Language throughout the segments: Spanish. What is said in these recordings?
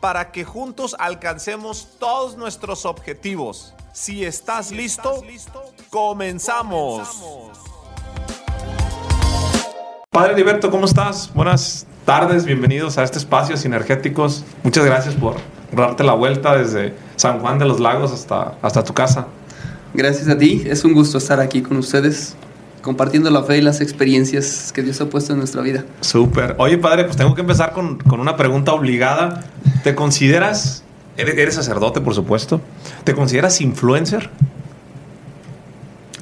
para que juntos alcancemos todos nuestros objetivos. Si estás, listo, comenzamos. Padre Liberto, ¿cómo estás? Buenas tardes, bienvenidos a este espacio Sinergéticos. Muchas gracias por darte la vuelta desde San Juan de los Lagos hasta, hasta tu casa. Gracias a ti, es un gusto estar aquí con ustedes compartiendo la fe y las experiencias que Dios ha puesto en nuestra vida. Súper. Oye, padre, pues tengo que empezar con, con una pregunta obligada. ¿Te consideras, eres, eres, sacerdote, por supuesto, ¿te consideras influencer?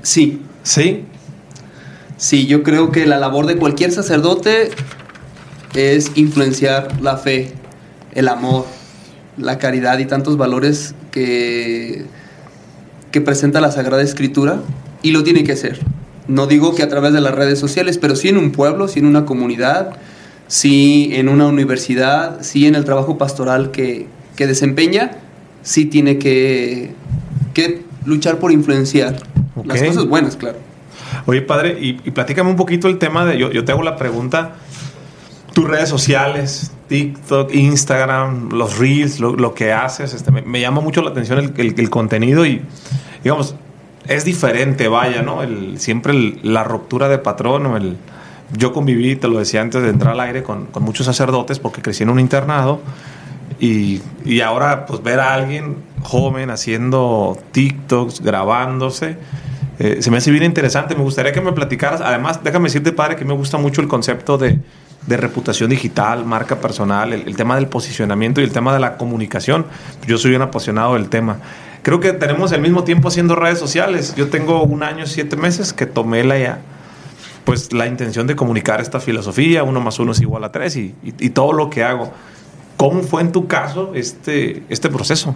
Sí. ¿Sí? Sí, yo creo que la labor de cualquier sacerdote es influenciar la fe, el amor, la caridad y tantos valores que, que presenta la Sagrada Escritura y lo tiene que hacer. No digo que a través de las redes sociales, pero sí en un pueblo, sí en una comunidad, sí en una universidad, sí en el trabajo pastoral que, que desempeña, sí tiene que, que luchar por influenciar okay. las cosas buenas, claro. Oye, padre, y, y platícame un poquito el tema de, yo, yo te hago la pregunta, tus redes sociales, TikTok, Instagram, los reels, lo, lo que haces, este, me, me, llama mucho la atención el, el, el contenido y, digamos, es diferente, vaya, ¿no? El, siempre la ruptura de patrón el... Yo conviví, te lo decía antes de entrar al aire, con, muchos sacerdotes porque crecí en un internado y, ahora pues ver a alguien joven haciendo TikToks, grabándose, eh, se me hace bien interesante. Me gustaría que me platicaras, además, déjame decirte, padre, que me gusta mucho el concepto de, de reputación digital, marca personal, el, el tema del posicionamiento y el tema de la comunicación. Yo soy un apasionado del tema creo que tenemos el mismo tiempo haciendo redes sociales. Yo tengo un año, siete meses que tomé la, pues, la intención de comunicar esta filosofía, uno más uno es igual a tres y, y, y todo lo que hago. ¿Cómo fue en tu caso este, este proceso?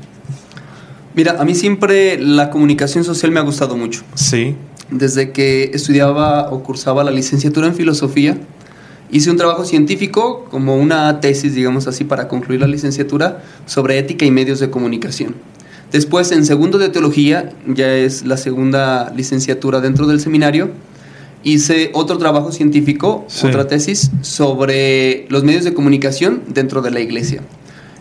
Mira, a mí siempre la comunicación social me ha gustado mucho. Sí. Desde que estudiaba o cursaba la licenciatura en filosofía, hice un trabajo científico como una tesis, digamos así, para concluir la licenciatura sobre ética y medios de comunicación. Después, en segundo de teología, ya es la segunda licenciatura dentro del seminario, hice otro trabajo científico, sí. otra tesis, sobre los medios de comunicación dentro de la iglesia.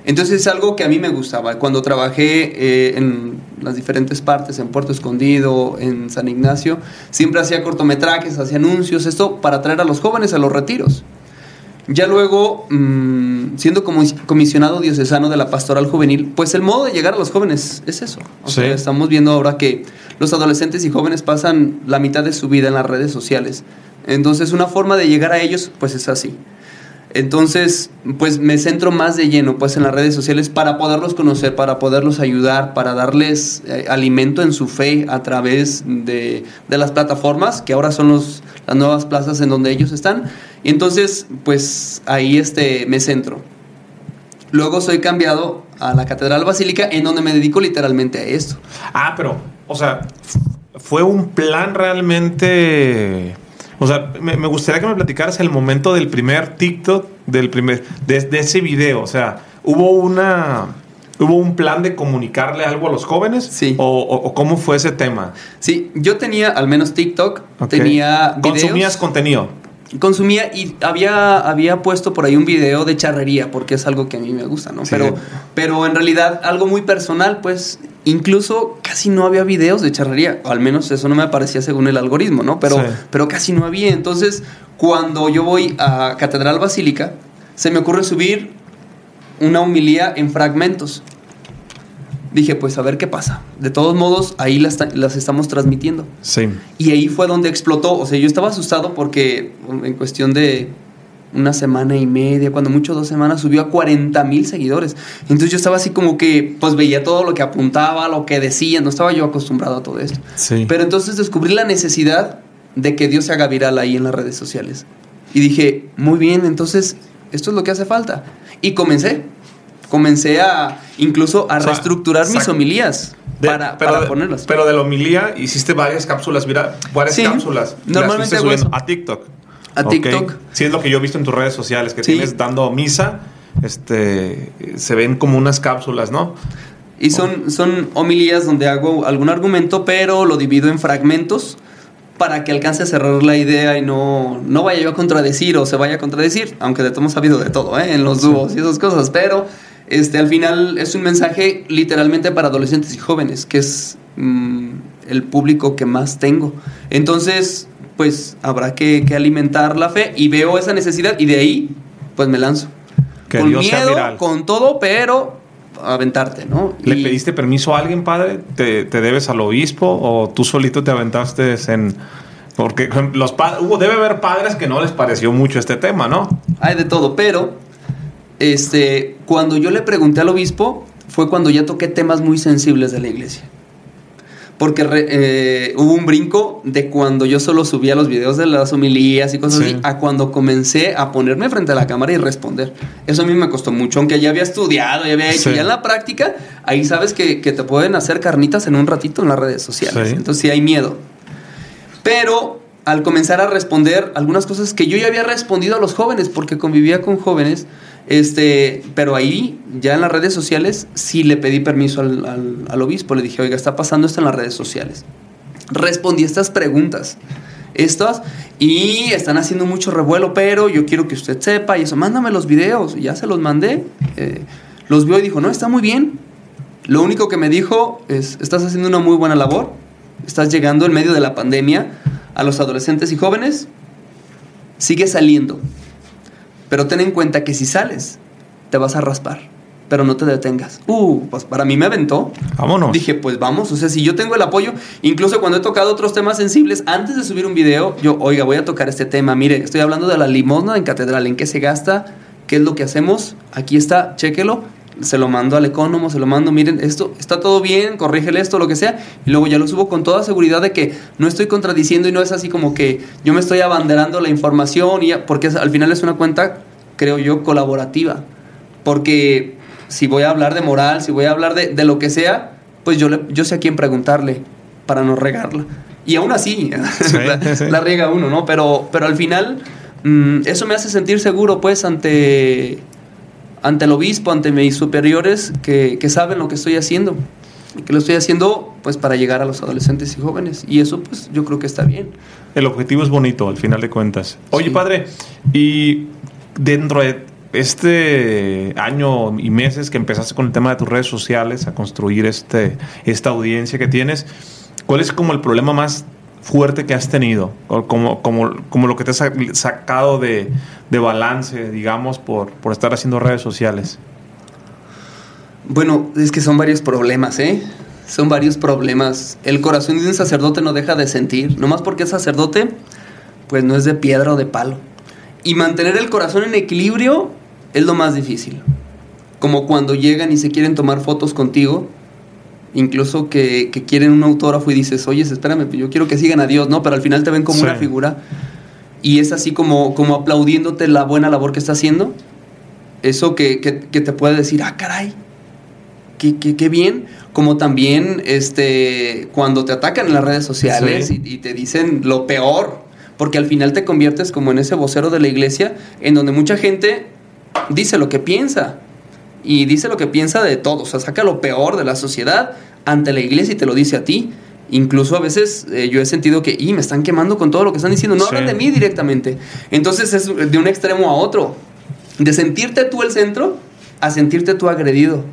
Entonces es algo que a mí me gustaba. Cuando trabajé eh, en las diferentes partes, en Puerto Escondido, en San Ignacio, siempre hacía cortometrajes, hacía anuncios, esto para atraer a los jóvenes a los retiros. Ya luego, mmm, siendo comisionado diocesano de la pastoral juvenil, pues el modo de llegar a los jóvenes es eso. O sí. sea, estamos viendo ahora que los adolescentes y jóvenes pasan la mitad de su vida en las redes sociales. Entonces, una forma de llegar a ellos, pues es así. Entonces, pues me centro más de lleno pues en las redes sociales para poderlos conocer, para poderlos ayudar, para darles eh, alimento en su fe a través de, de, las plataformas, que ahora son los, las nuevas plazas en donde ellos están. Y entonces, pues ahí este, me centro. Luego soy cambiado a la Catedral Basílica, en donde me dedico literalmente a esto. Ah, pero, o sea, fue un plan realmente o sea, me, me, gustaría que me platicaras el momento del primer TikTok, del primer, de, de, ese video. O sea, hubo una. ¿Hubo un plan de comunicarle algo a los jóvenes? Sí. ¿O, o, cómo fue ese tema? Sí, yo tenía al menos TikTok, okay. tenía videos. ¿Consumías contenido? Consumía y había, había puesto por ahí un video de charrería, porque es algo que a mí me gusta, ¿no? Sí. Pero, pero en realidad algo muy personal, pues incluso casi no había videos de charrería, o al menos eso no me aparecía según el algoritmo, ¿no? Pero, sí. pero casi no había. Entonces, cuando yo voy a Catedral Basílica, se me ocurre subir una humilía en fragmentos dije, pues a ver qué pasa. De todos modos, ahí las, las, estamos transmitiendo. Sí. Y ahí fue donde explotó. O sea, yo estaba asustado porque en cuestión de una semana y media, cuando mucho dos semanas, subió a 40 mil seguidores. Entonces yo estaba así como que, pues veía todo lo que apuntaba, lo que decía, no estaba yo acostumbrado a todo esto. Sí. Pero entonces descubrí la necesidad de que Dios se haga viral ahí en las redes sociales. Y dije, muy bien, entonces esto es lo que hace falta. Y comencé comencé a incluso a reestructurar mis homilías para, para ponerlas. pero de la homilía hiciste varias cápsulas, mira, varias cápsulas. Normalmente a TikTok. A TikTok. Sí, es lo que yo he visto en tus redes sociales, que tienes dando misa, este, se ven como unas cápsulas, ¿no? Y son, son homilías donde hago algún argumento, pero lo divido en fragmentos para que alcance a cerrar la idea y no, no vaya yo a contradecir o se vaya a contradecir, aunque de todo hemos sabido de todo, ¿eh? en los dúos y esas cosas, pero este, al final es un mensaje literalmente para adolescentes y jóvenes, que es mm, el público que más tengo. Entonces, pues habrá que, alimentar la fe y veo esa necesidad y de ahí, pues me lanzo. con miedo, con todo, pero aventarte, ¿no? ¿Le pediste permiso a alguien, padre? ¿Te, debes al obispo o tú solito te aventaste en...? Porque los hubo, debe haber padres que no les pareció mucho este tema, ¿no? Hay de todo, pero este, cuando yo le pregunté al obispo fue cuando ya toqué temas muy sensibles de la iglesia porque eh, hubo un brinco de cuando yo solo subía los videos de las homilías y cosas así, a cuando comencé a ponerme frente a la cámara y responder. Eso a mí me costó mucho, aunque ya había estudiado, ya había hecho, ya en la práctica, ahí sabes que, te pueden hacer carnitas en un ratito en las redes sociales. Entonces sí hay miedo. Pero al comenzar a responder algunas cosas que yo ya había respondido a los jóvenes, porque convivía con jóvenes, este, pero ahí, ya en las redes sociales, sí le pedí permiso al, obispo. Le dije, oiga, está pasando esto en las redes sociales. Respondí estas preguntas. Estas, y están haciendo mucho revuelo, pero yo quiero que usted sepa, y eso, mándame los videos. ya se los mandé. Eh, los vio y dijo, no, está muy bien. Lo único que me dijo es, estás haciendo una muy buena labor. Estás llegando en medio de la pandemia a los adolescentes y jóvenes. Sigue saliendo pero ten en cuenta que si sales, te vas a raspar. Pero no te detengas. Uh, pues para mí me aventó. Vámonos. Dije, pues vamos. O sea, si yo tengo el apoyo, incluso cuando he tocado otros temas sensibles, antes de subir un video, yo, oiga, voy a tocar este tema. Mire, estoy hablando de la limosna en catedral. ¿En qué se gasta? ¿Qué es lo que hacemos? Aquí está, chéquelo se lo mando al economo, se lo mando, miren, esto está todo bien, corrígele esto, lo que sea, y luego ya lo subo con toda seguridad de que no estoy contradiciendo y no es así como que yo me estoy abanderando la información, y porque al final es una cuenta, creo yo, colaborativa, porque si voy a hablar de moral, si voy a hablar de, lo que sea, pues yo, yo sé a quién preguntarle para no regarla. Y aún así, la, riega uno, ¿no? Pero, pero al final, mm, eso me hace sentir seguro, pues, ante ante el obispo, ante mis superiores que, saben lo que estoy haciendo. Y que lo estoy haciendo pues para llegar a los adolescentes y jóvenes. Y eso pues yo creo que está bien. El objetivo es bonito al final de cuentas. Oye padre, y dentro de este año y meses que empezaste con el tema de tus redes sociales, a construir este, esta audiencia que tienes, ¿cuál es como el problema más fuerte que has tenido? como, como, como lo que te has sacado de, de balance, digamos, por, por estar haciendo redes sociales? Bueno, es que son varios problemas, ¿eh? Son varios problemas. El corazón de un sacerdote no deja de sentir. Nomás porque es sacerdote, pues no es de piedra o de palo. Y mantener el corazón en equilibrio es lo más difícil. Como cuando llegan y se quieren tomar fotos contigo, incluso que, quieren un autógrafo y dices, oye, espérame, yo quiero que sigan a Dios, ¿no? Pero al final te ven como una figura y es así como, como aplaudiéndote la buena labor que está haciendo. Eso que, te puede decir, ah, caray, qué, bien. Como también este, cuando te atacan en las redes sociales y, y, te dicen lo peor, porque al final te conviertes como en ese vocero de la iglesia, en donde mucha gente dice lo que piensa y dice lo que piensa de todo, o sea, saca lo peor de la sociedad ante la iglesia y te lo dice a ti. Incluso a veces eh, yo he sentido que, y me están quemando con todo lo que están diciendo, no hablan de mí directamente. Entonces es de un extremo a otro, de sentirte tú el centro a sentirte tú agredido.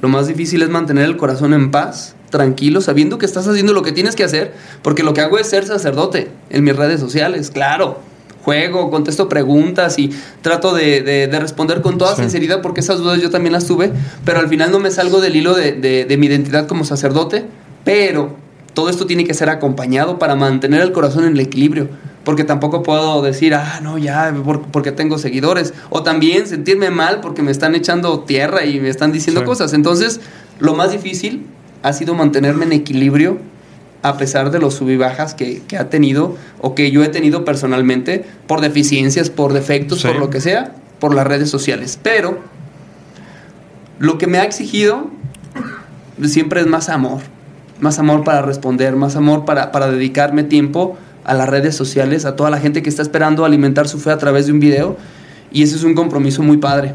Lo más difícil es mantener el corazón en paz, tranquilo, sabiendo que estás haciendo lo que tienes que hacer, porque lo que hago es ser sacerdote en mis redes sociales, claro juego, contesto preguntas y trato de, responder con toda sinceridad porque esas dudas yo también las tuve, pero al final no me salgo del hilo de, mi identidad como sacerdote, pero todo esto tiene que ser acompañado para mantener el corazón en el equilibrio, porque tampoco puedo decir, ah, no, ya, porque tengo seguidores, o también sentirme mal porque me están echando tierra y me están diciendo cosas. Entonces, lo más difícil ha sido mantenerme en equilibrio a pesar de los sub y bajas que, ha tenido o que yo he tenido personalmente por deficiencias, por defectos, por lo que sea, por las redes sociales. Pero Lo que me ha exigido siempre es más amor, más amor para responder, más amor para, para dedicarme tiempo a las redes sociales, a toda la gente que está esperando alimentar su fe a través de un video. Y ese es un compromiso muy padre,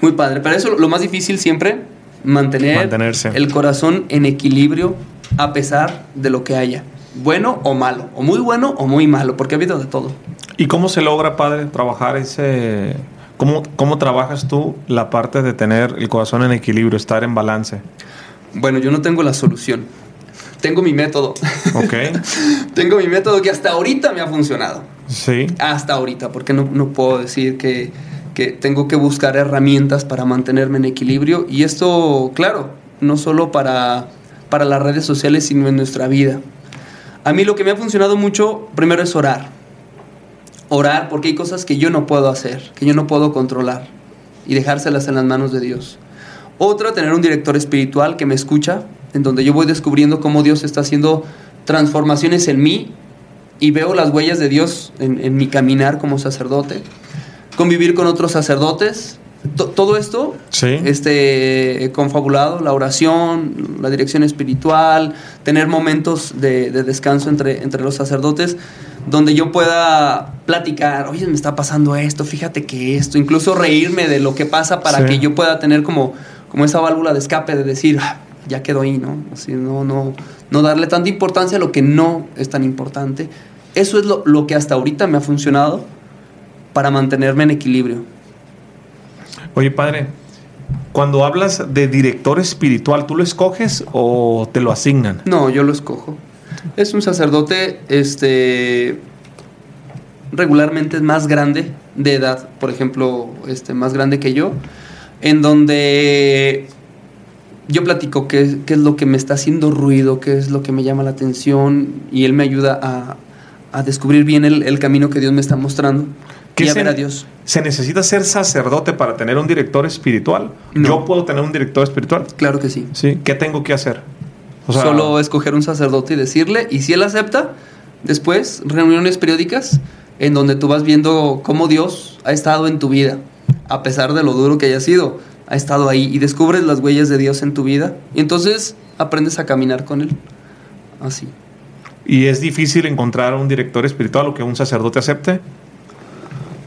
muy padre. Pero eso lo más difícil siempre, mantener Mantenerse. el corazón en equilibrio a pesar de lo que haya. Bueno o malo, o muy bueno o muy malo, porque ha habido de todo. ¿Y cómo se logra, padre, trabajar ese... ¿Cómo, ¿Cómo trabajas tú la parte de tener el corazón en equilibrio, estar en balance? Bueno, yo no tengo la solución. Tengo mi método. Ok. tengo mi método que hasta ahorita me ha funcionado. Sí. Hasta ahorita, porque no, no puedo decir que, que tengo que buscar herramientas para mantenerme en equilibrio. Y esto, claro, no solo para, para las redes sociales, sino en nuestra vida. A mí lo que me ha funcionado mucho, primero es orar. Orar porque hay cosas que yo no puedo hacer, que yo no puedo controlar y dejárselas en las manos de Dios. Otra, tener un director espiritual que me escucha, en donde yo voy descubriendo cómo Dios está haciendo transformaciones en mí y veo las huellas de Dios en, en mi caminar como sacerdote. Convivir con otros sacerdotes. To- todo esto Sí. este, confabulado, la oración, la dirección espiritual, tener momentos de, de descanso entre, entre los sacerdotes, donde yo pueda platicar, oye, me está pasando esto, fíjate que esto, incluso reírme de lo que pasa para Sí. que yo pueda tener como, como esa válvula de escape de decir, "Ah, ya quedó ahí, ¿no? Así, no, no, no darle tanta importancia a lo que no es tan importante. Eso es lo, lo que hasta ahorita me ha funcionado para mantenerme en equilibrio. Oye, padre, cuando hablas de director espiritual, ¿tú lo escoges o te lo asignan? No, yo lo escojo. Es un sacerdote, este, regularmente es más grande de edad, por ejemplo, este, más grande que yo, en donde yo platico qué, qué es lo que me está haciendo ruido, qué es lo que me llama la atención, y él me ayuda a, a descubrir bien el, el camino que Dios me está mostrando ¿Qué y a se- a Dios. ¿Se necesita ser sacerdote para tener un director espiritual? No. ¿Yo puedo tener un director espiritual? Claro que sí. Sí. ¿Qué tengo que hacer? O sea, Solo escoger un sacerdote y decirle, y si él acepta, después reuniones periódicas en donde tú vas viendo cómo Dios ha estado en tu vida, a pesar de lo duro que haya sido, ha estado ahí y descubres las huellas de Dios en tu vida y entonces aprendes a caminar con él. Así. ¿Y es difícil encontrar un director espiritual o que un sacerdote acepte?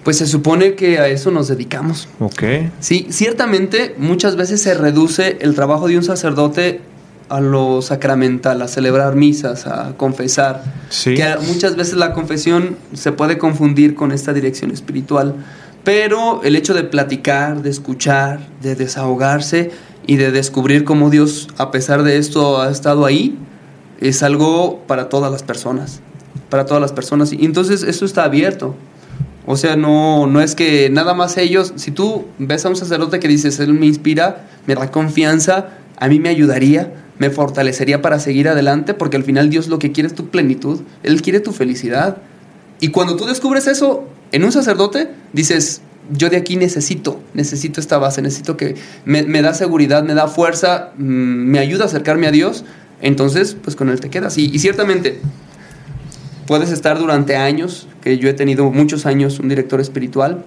Pues se supone que a eso nos dedicamos. Ok. Sí, ciertamente muchas veces se reduce el trabajo de un sacerdote a lo sacramental, a celebrar misas, a confesar. Sí. Que muchas veces la confesión se puede confundir con esta dirección espiritual. Pero el hecho de platicar, de escuchar, de desahogarse y de descubrir cómo Dios, a pesar de esto, ha estado ahí, es algo para todas las personas. Para todas las personas. Y entonces eso está abierto. O sea, no, no es que nada más ellos, si tú ves a un sacerdote que dices, él me inspira, me da confianza, a mí me ayudaría, me fortalecería para seguir adelante, porque al final Dios lo que quiere es tu plenitud, Él quiere tu felicidad. Y cuando tú descubres eso en un sacerdote, dices, yo de aquí necesito, necesito esta base, necesito que me, da seguridad, me da fuerza, mm, me ayuda a acercarme a Dios, entonces pues con Él te quedas. Y, y ciertamente puedes estar durante años, que yo he tenido muchos años un director espiritual,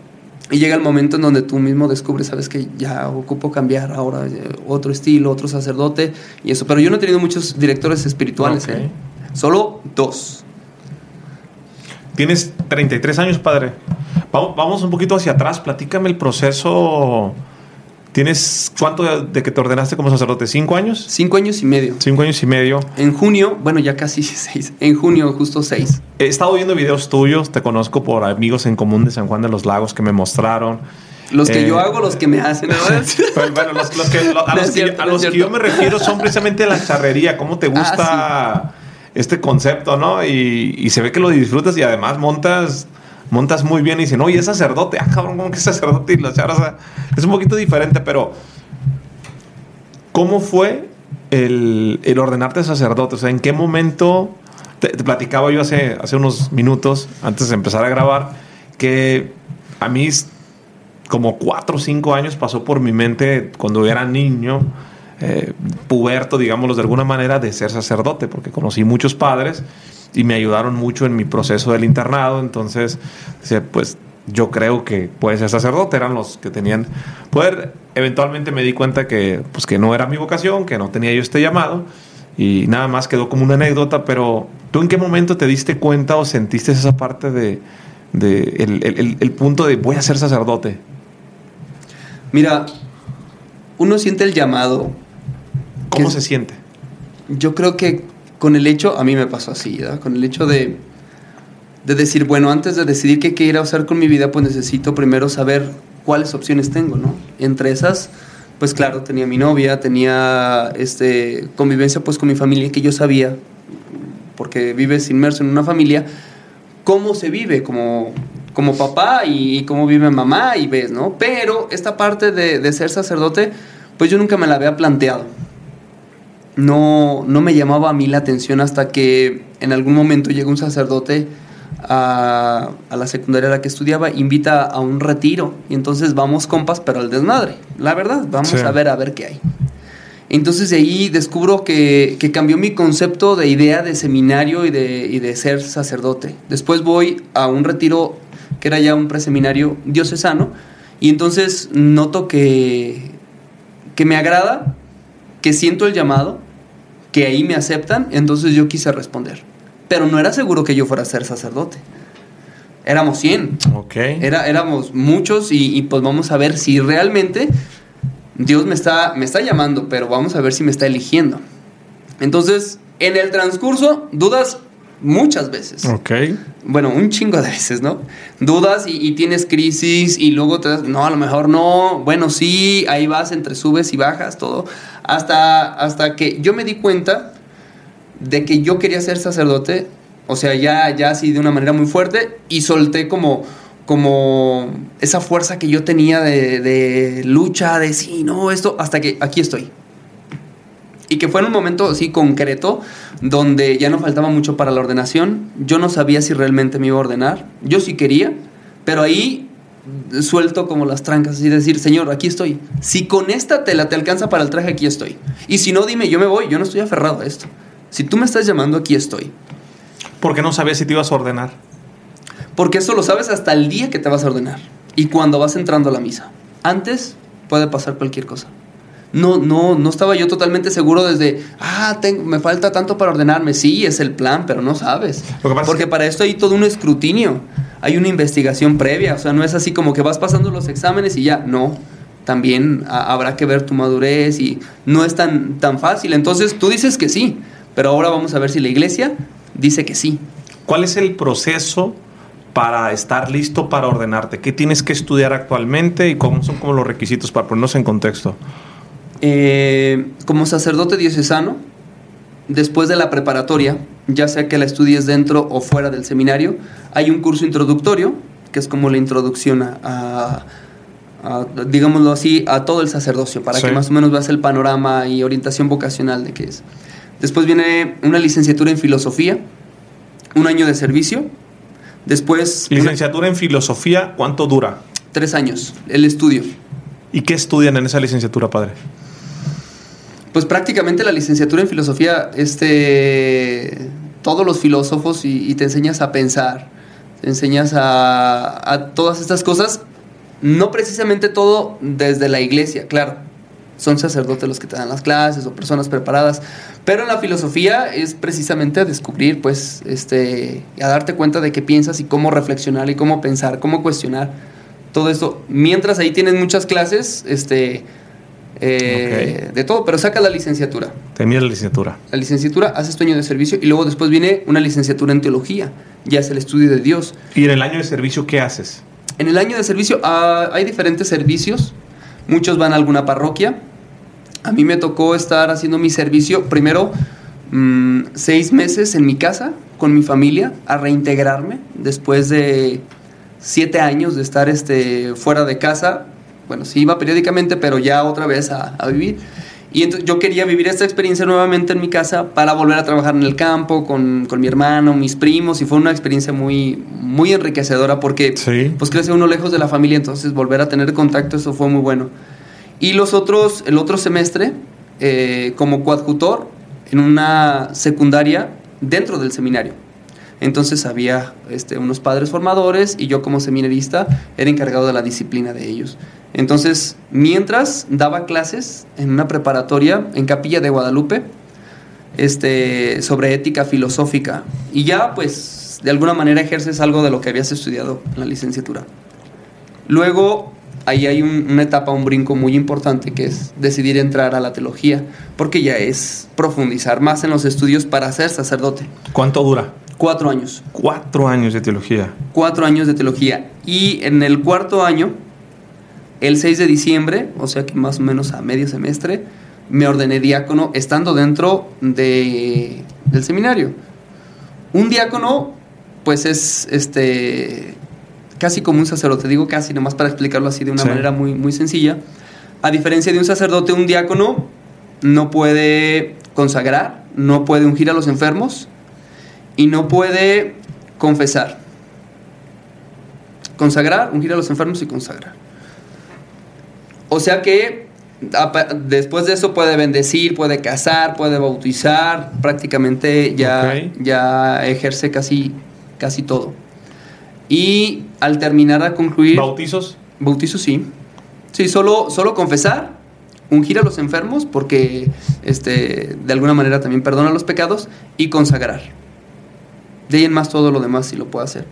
y llega el momento en donde tú mismo descubres, sabes que ya ocupo cambiar ahora eh, otro estilo, otro sacerdote y eso. Pero yo no he tenido muchos directores espirituales. ¿eh? solo dos. Tienes 33 años, padre. Vamos, vamos un poquito hacia atrás. Platícame el proceso. ¿Tienes cuánto de, de que te ordenaste como sacerdote? ¿Cinco años? Cinco años y medio. Cinco años y medio. En junio, bueno, ya casi seis. En junio, justo seis. He estado viendo videos tuyos. Te conozco por amigos en común de San Juan de los Lagos que me mostraron. Los que Eh, yo hago, los que me hacen. ¿no? Bueno, bueno, los, los que, lo- a No los, que, cierto, a no los es que yo me refiero son precisamente la charrería. ¿Cómo te gusta Ah, este concepto, no? Y, y se ve que lo disfrutas y además montas montas muy bien y dicen, oye, es sacerdote. Ah, cabrón, ¿cómo que es sacerdote? Y la sea, es un poquito diferente, pero ¿cómo fue el, ordenarte sacerdote? O sea, ¿en qué momento? Te, platicaba yo hace, hace unos minutos, antes de empezar a grabar, que a mí como cuatro o cinco años pasó por mi mente cuando era niño, eh, puberto, digámoslo de alguna manera, de ser sacerdote, porque conocí muchos padres y me ayudaron mucho en mi proceso del internado. Entonces, pues yo creo que puede ser sacerdote, eran los que tenían poder. Eventualmente me di cuenta que, pues, que no era mi vocación, que no tenía yo este llamado y nada más quedó como una anécdota, pero ¿tú en qué momento te diste cuenta o sentiste esa parte de, el, punto de voy a ser sacerdote? Mira, uno siente el llamado. ¿Cómo se siente? Yo creo que con el hecho, a mí me pasó así, ¿verdad? con el hecho de, de decir, bueno, antes de decidir qué quiero hacer con mi vida, pues necesito primero saber cuáles opciones tengo, ¿no? Entre esas, pues claro, tenía mi novia, tenía este, convivencia pues con mi familia, que yo sabía, porque vives inmerso en una familia, cómo se vive como, como papá y cómo vive mamá y ves, ¿no? Pero esta parte de, de ser sacerdote, pues yo nunca me la había planteado. No, no me llamaba a mí la atención hasta que en algún momento llegó un sacerdote a, la secundaria a la que estudiaba, invita a un retiro. Y entonces vamos compas, pero al desmadre. La verdad, vamos a ver a ver qué hay. Entonces de ahí descubro que, cambió mi concepto de idea de seminario y de, de, ser sacerdote. Después voy a un retiro que era ya un preseminario diocesano y entonces noto que, que me agrada, que siento el llamado, que ahí me aceptan, entonces yo quise responder pero no era seguro que yo fuera a ser sacerdote. Éramos 100. Ok. Era, éramos muchos y, pues vamos a ver si realmente Dios me está, me está llamando, pero vamos a ver si me está eligiendo. Entonces, en el transcurso, dudas muchas veces. Ok. Bueno, un chingo de veces, ¿no? Dudas y, tienes crisis y luego te das, no, a lo mejor no, bueno, sí, ahí vas entre subes y bajas, todo. Hasta, hasta que yo me di cuenta de que yo quería ser sacerdote, o sea, ya, ya así de una manera muy fuerte, y solté como, como esa fuerza que yo tenía de, lucha, de sí, no, esto, hasta que aquí estoy. Y que fue en un momento así concreto, donde ya no faltaba mucho para la ordenación, yo no sabía si realmente me iba a ordenar, yo sí quería, pero ahí suelto como las trancas y decir, Señor, aquí estoy. Si con esta tela te alcanza para el traje, aquí estoy. Y si no, dime, yo me voy, yo no estoy aferrado a esto. Si tú me estás llamando, aquí estoy. ¿Por qué no sabías si te ibas a ordenar? Porque eso lo sabes hasta el día que te vas a ordenar y cuando vas entrando a la misa. Antes puede pasar cualquier cosa. No, no, no estaba yo totalmente seguro desde, ah, tengo, me falta tanto para ordenarme. Sí, es el plan, pero no sabes. Porque para esto hay todo un escrutinio, hay una investigación previa. O sea, no es así como que vas pasando los exámenes y ya, no. También habrá que ver tu madurez y no es tan, tan fácil. Entonces tú dices que sí, pero ahora vamos a ver si la iglesia dice que sí. ¿Cuál es el proceso para estar listo para ordenarte? ¿Qué tienes que estudiar actualmente y cómo son como los requisitos para ponernos en contexto? Eh, como sacerdote diocesano, después de la preparatoria, ya sea que la estudies dentro o fuera del seminario, hay un curso introductorio, que es como la introducción a, digámoslo así, a todo el sacerdocio, para que más o menos veas el panorama y orientación vocacional de qué es. Después viene una licenciatura en filosofía, un año de servicio. Después. Licenciatura en filosofía, ¿cuánto dura? Tres años, el estudio. ¿Y qué estudian en esa licenciatura, padre? Pues prácticamente la licenciatura en filosofía, este, todos los filósofos y, te enseñas a pensar, te enseñas a, todas estas cosas, no precisamente todo desde la iglesia, claro, son sacerdotes los que te dan las clases o personas preparadas. Pero en la filosofía es precisamente a descubrir, pues, este, a darte cuenta de qué piensas y cómo reflexionar y cómo pensar, cómo cuestionar todo esto. Mientras ahí tienes muchas clases, este, eh, de todo, pero saca la licenciatura. Tenía la licenciatura. La licenciatura, haces tu año de servicio y luego después viene una licenciatura en teología, ya es el estudio de Dios. ¿Y en el año de servicio qué haces? En el año de servicio ah, hay diferentes servicios, muchos van a alguna parroquia, a mí me tocó estar haciendo mi servicio primero mm, seis meses en mi casa con mi familia a reintegrarme después de siete años de estar este, fuera de casa. Bueno, sí iba periódicamente, pero ya otra vez a, vivir. Y entonces yo quería vivir esta experiencia nuevamente en mi casa para volver a trabajar en el campo con, con mi hermano, mis primos, y fue una experiencia muy, muy enriquecedora porque pues crece uno lejos de la familia, entonces volver a tener contacto, eso fue muy bueno. Y los otros, el otro semestre, eh, como coadjutor en una secundaria dentro del seminario. Entonces había este, unos padres formadores y yo como seminarista era encargado de la disciplina de ellos. Entonces, mientras daba clases en una preparatoria en Capilla de Guadalupe, este, sobre ética filosófica, y ya pues de alguna manera ejerces algo de lo que habías estudiado en la licenciatura. Luego, ahí hay un- una etapa, un brinco muy importante que es decidir entrar a la teología, porque ya es profundizar más en los estudios para ser sacerdote. ¿Cuánto dura? Cuatro años. Cuatro años de teología. cuatro años de teología. Y en el cuarto año, el 6 de diciembre, o sea que más o menos a medio semestre, me ordené diácono estando dentro de, del seminario. Un diácono, pues es este casi como un sacerdote, digo casi, nomás para explicarlo así de una Sí. manera muy, muy sencilla. A diferencia de un sacerdote, un diácono no puede consagrar, no puede ungir a los enfermos y no puede confesar. Consagrar, ungir a los enfermos y consagrar. O sea que después de eso puede bendecir, puede casar, puede bautizar, prácticamente ya, ya ejerce casi, casi todo. Y al terminar a concluir... ¿Bautizos? Bautizo sí. Sí, solo, solo confesar, ungir a los enfermos, porque este, de alguna manera también perdona los pecados, y consagrar. De ahí en más todo lo demás sí lo puedo hacer.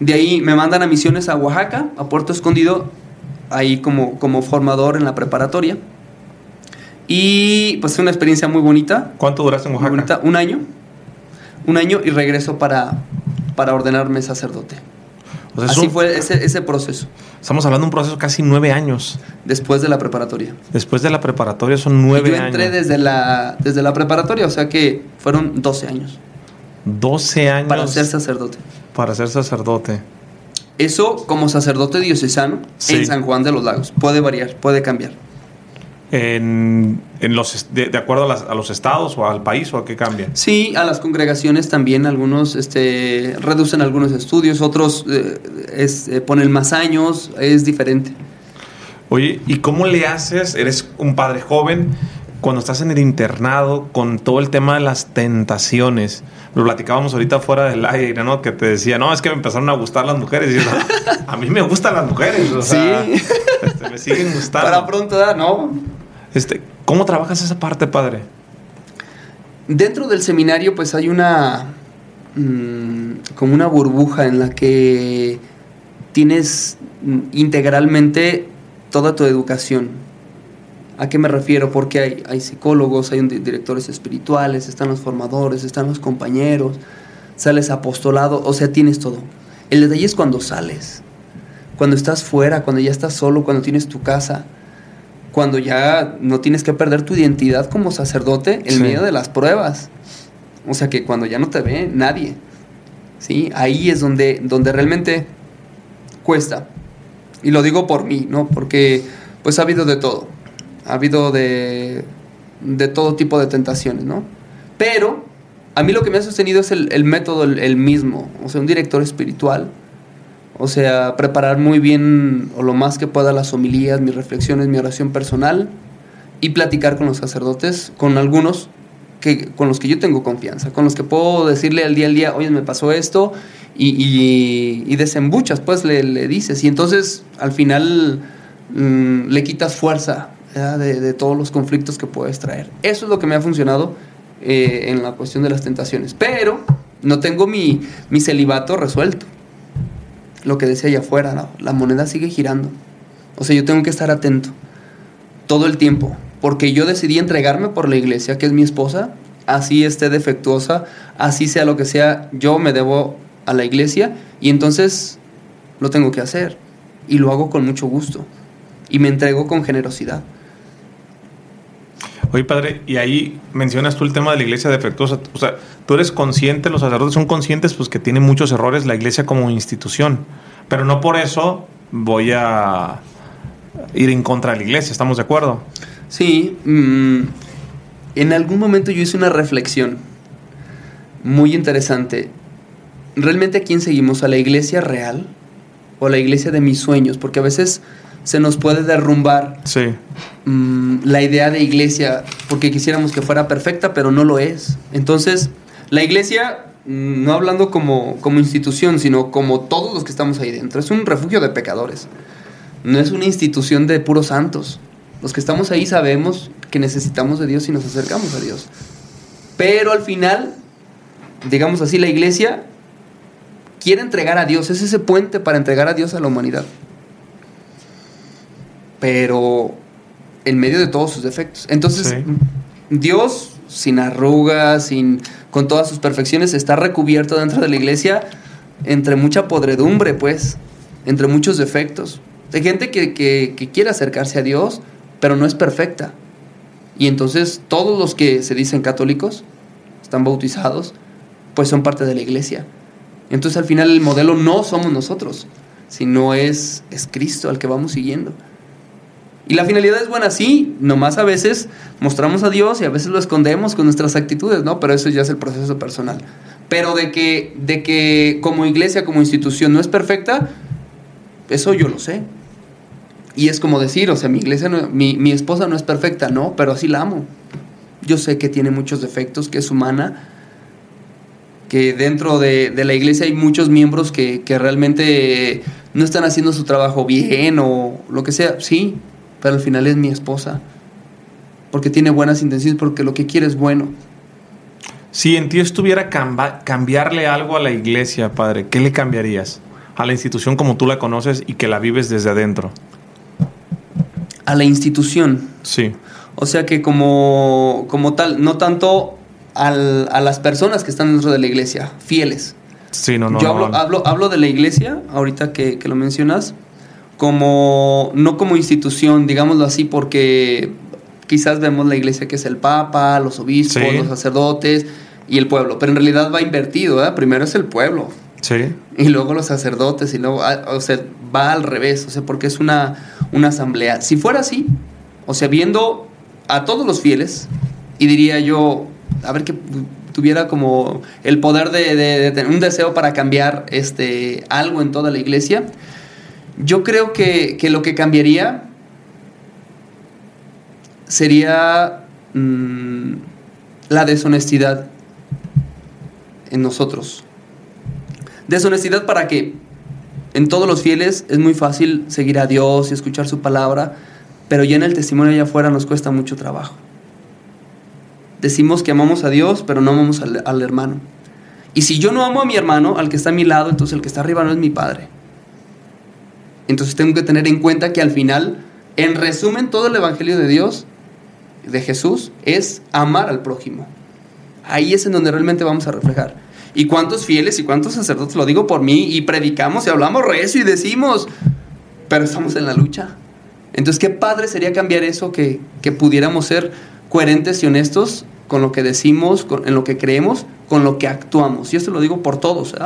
De ahí me mandan a misiones a Oaxaca, a Puerto Escondido, ahí como, como formador en la preparatoria. Y pues fue una experiencia muy bonita. ¿Cuánto duraste en Oaxaca? bonita. Un año. Un año y regreso para, para ordenarme sacerdote. O sea, es Así un- fue ese, ese proceso, Estamos hablando de un proceso casi nueve años. después de la preparatoria. Después de la preparatoria son nueve Y yo entré años. desde la, desde la preparatoria, o sea que fueron 12 años 12 años para ser sacerdote. para ser sacerdote. Eso como sacerdote diocesano Sí. en San Juan de los Lagos. Puede variar, puede cambiar. En, en los, de, de acuerdo a, las- a los estados o al país o a qué cambia. Sí, a las congregaciones también algunos este, reducen algunos estudios, otros eh, es- eh, ponen más años, es diferente. Oye, ¿y cómo le haces? Eres un padre joven cuando estás en el internado con todo el tema de las tentaciones. Lo platicábamos ahorita fuera del aire, ¿no? Que te decía, no, es que me empezaron a gustar las mujeres. Y yo, a mí me gustan las mujeres. O sea, Sí. este, me siguen gustando. Para pronto. ¿no? Este, ¿Cómo trabajas esa parte, padre? Dentro del seminario pues hay una mm, como una burbuja en la que tienes mm, integralmente toda tu educación. ¿A qué me refiero? Porque hay, hay psicólogos, hay directores espirituales, están los formadores, están los compañeros, sales apostolado, o sea, tienes todo. El detalle es cuando sales, cuando estás fuera, cuando ya estás solo, cuando tienes tu casa, cuando ya no tienes que perder tu identidad como sacerdote en Sí. medio de las pruebas. O sea que cuando ya no te ve nadie. ¿sí? Ahí es donde, donde realmente cuesta. Y lo digo por mí, ¿no? Porque pues ha habido de todo. Ha habido de, de todo tipo de tentaciones, ¿no? Pero a mí lo que me ha sostenido es el, el método el, el mismo. O sea, un director espiritual. O sea, preparar muy bien o lo más que pueda las homilías, mis reflexiones, mi oración personal y platicar con los sacerdotes, con algunos que, con los que yo tengo confianza, con los que puedo decirle al día al día, oye, me pasó esto, y, y, y desembuchas, pues le, le dices, y entonces al final mm, le quitas fuerza. De, todos los conflictos que puedes traer. Eso es lo que me ha funcionado eh, en la cuestión de las tentaciones, pero no tengo mi, mi celibato resuelto. Lo que decía allá afuera, ¿no? la moneda sigue girando. O sea, yo tengo que estar atento todo el tiempo, porque yo decidí entregarme por la iglesia, que es mi esposa, así esté defectuosa, así sea lo que sea, yo me debo a la iglesia y entonces lo tengo que hacer y lo hago con mucho gusto y me entrego con generosidad. Oye, padre, y ahí mencionas tú el tema de la iglesia defectuosa. O sea, tú eres consciente, los sacerdotes son conscientes, pues que tiene muchos errores la iglesia como institución. Pero no por eso voy a ir en contra de la iglesia, ¿estamos de acuerdo? Sí, mm, en algún momento yo hice una reflexión muy interesante. ¿Realmente a quién seguimos? ¿A la iglesia real o a la iglesia de mis sueños? Porque a veces se nos puede derrumbar Sí. mm, la idea de iglesia porque quisiéramos que fuera perfecta, pero no lo es. Entonces, la iglesia mm, no hablando como, como institución, sino como todos los que estamos ahí dentro. Es un refugio de pecadores. No es una institución de puros santos. Los que estamos ahí sabemos que necesitamos de Dios y nos acercamos a Dios. Pero al final, digamos así, la iglesia quiere entregar a Dios, es ese puente para entregar a Dios a la humanidad. Pero en medio de todos sus defectos. Entonces, Dios, sin arrugas, sin, con todas sus perfecciones, está recubierto dentro de la iglesia entre mucha podredumbre, pues, entre muchos defectos. Hay gente que, que quiere acercarse a Dios, pero no es perfecta. Y entonces todos los que se dicen católicos, están bautizados, pues son parte de la iglesia. Entonces al final el modelo no somos nosotros, sino es, es Cristo al que vamos siguiendo. Y la finalidad es buena, sí, nomás a veces mostramos a Dios y a veces lo escondemos con nuestras actitudes, ¿no? Pero eso ya es el proceso personal. Pero de que, de que como iglesia, como institución no es perfecta, eso yo lo sé. Y es como decir, o sea, mi iglesia, mi, mi esposa no es perfecta, no, pero así la amo. Yo sé que tiene muchos defectos, que es humana, que dentro de, de la iglesia hay muchos miembros que, que, realmente no están haciendo su trabajo bien o lo que sea, sí, pero al final es mi esposa, porque tiene buenas intenciones, porque lo que quiere es bueno. Si en ti estuviera cambiarle algo a la iglesia, padre, ¿qué le cambiarías? A la institución como tú la conoces y que la vives desde adentro. A la institución. Sí. O sea que como, como tal, no tanto al, a las personas que están dentro de la iglesia, fieles. Sí, no, no. Yo hablo, hablo, hablo de la iglesia, ahorita que, que, lo mencionas, como, no como institución, digámoslo así, porque quizás vemos la iglesia que es el Papa, los obispos, sí. los sacerdotes y el pueblo, pero en realidad va invertido, ¿eh? primero es el pueblo. Sí. Y luego los sacerdotes, y luego, ah, o sea, va al revés, o sea, porque es una, una asamblea. Si fuera así, o sea, viendo a todos los fieles y diría yo, a ver que tuviera como el poder de, de, de, tener un deseo para cambiar este, algo en toda la iglesia, yo creo que, que lo que cambiaría sería mmm, la deshonestidad en nosotros. Deshonestidad para que en todos los fieles es muy fácil seguir a Dios y escuchar su palabra, pero ya en el testimonio allá afuera nos cuesta mucho trabajo. Decimos que amamos a Dios, pero no amamos al, al, hermano. Y si yo no amo a mi hermano, al que está a mi lado, entonces el que está arriba no es mi padre. Entonces tengo que tener en cuenta que al final, en resumen, todo el Evangelio de Dios, de Jesús, es amar al prójimo. Ahí es en donde realmente vamos a reflejar. ¿Y cuántos fieles y cuántos sacerdotes, lo digo por mí, y predicamos y hablamos recio y decimos, pero estamos en la lucha? Entonces, qué padre sería cambiar eso, que, que pudiéramos ser coherentes y honestos con lo que decimos, con, en lo que creemos, con lo que actuamos. Y esto lo digo por todos.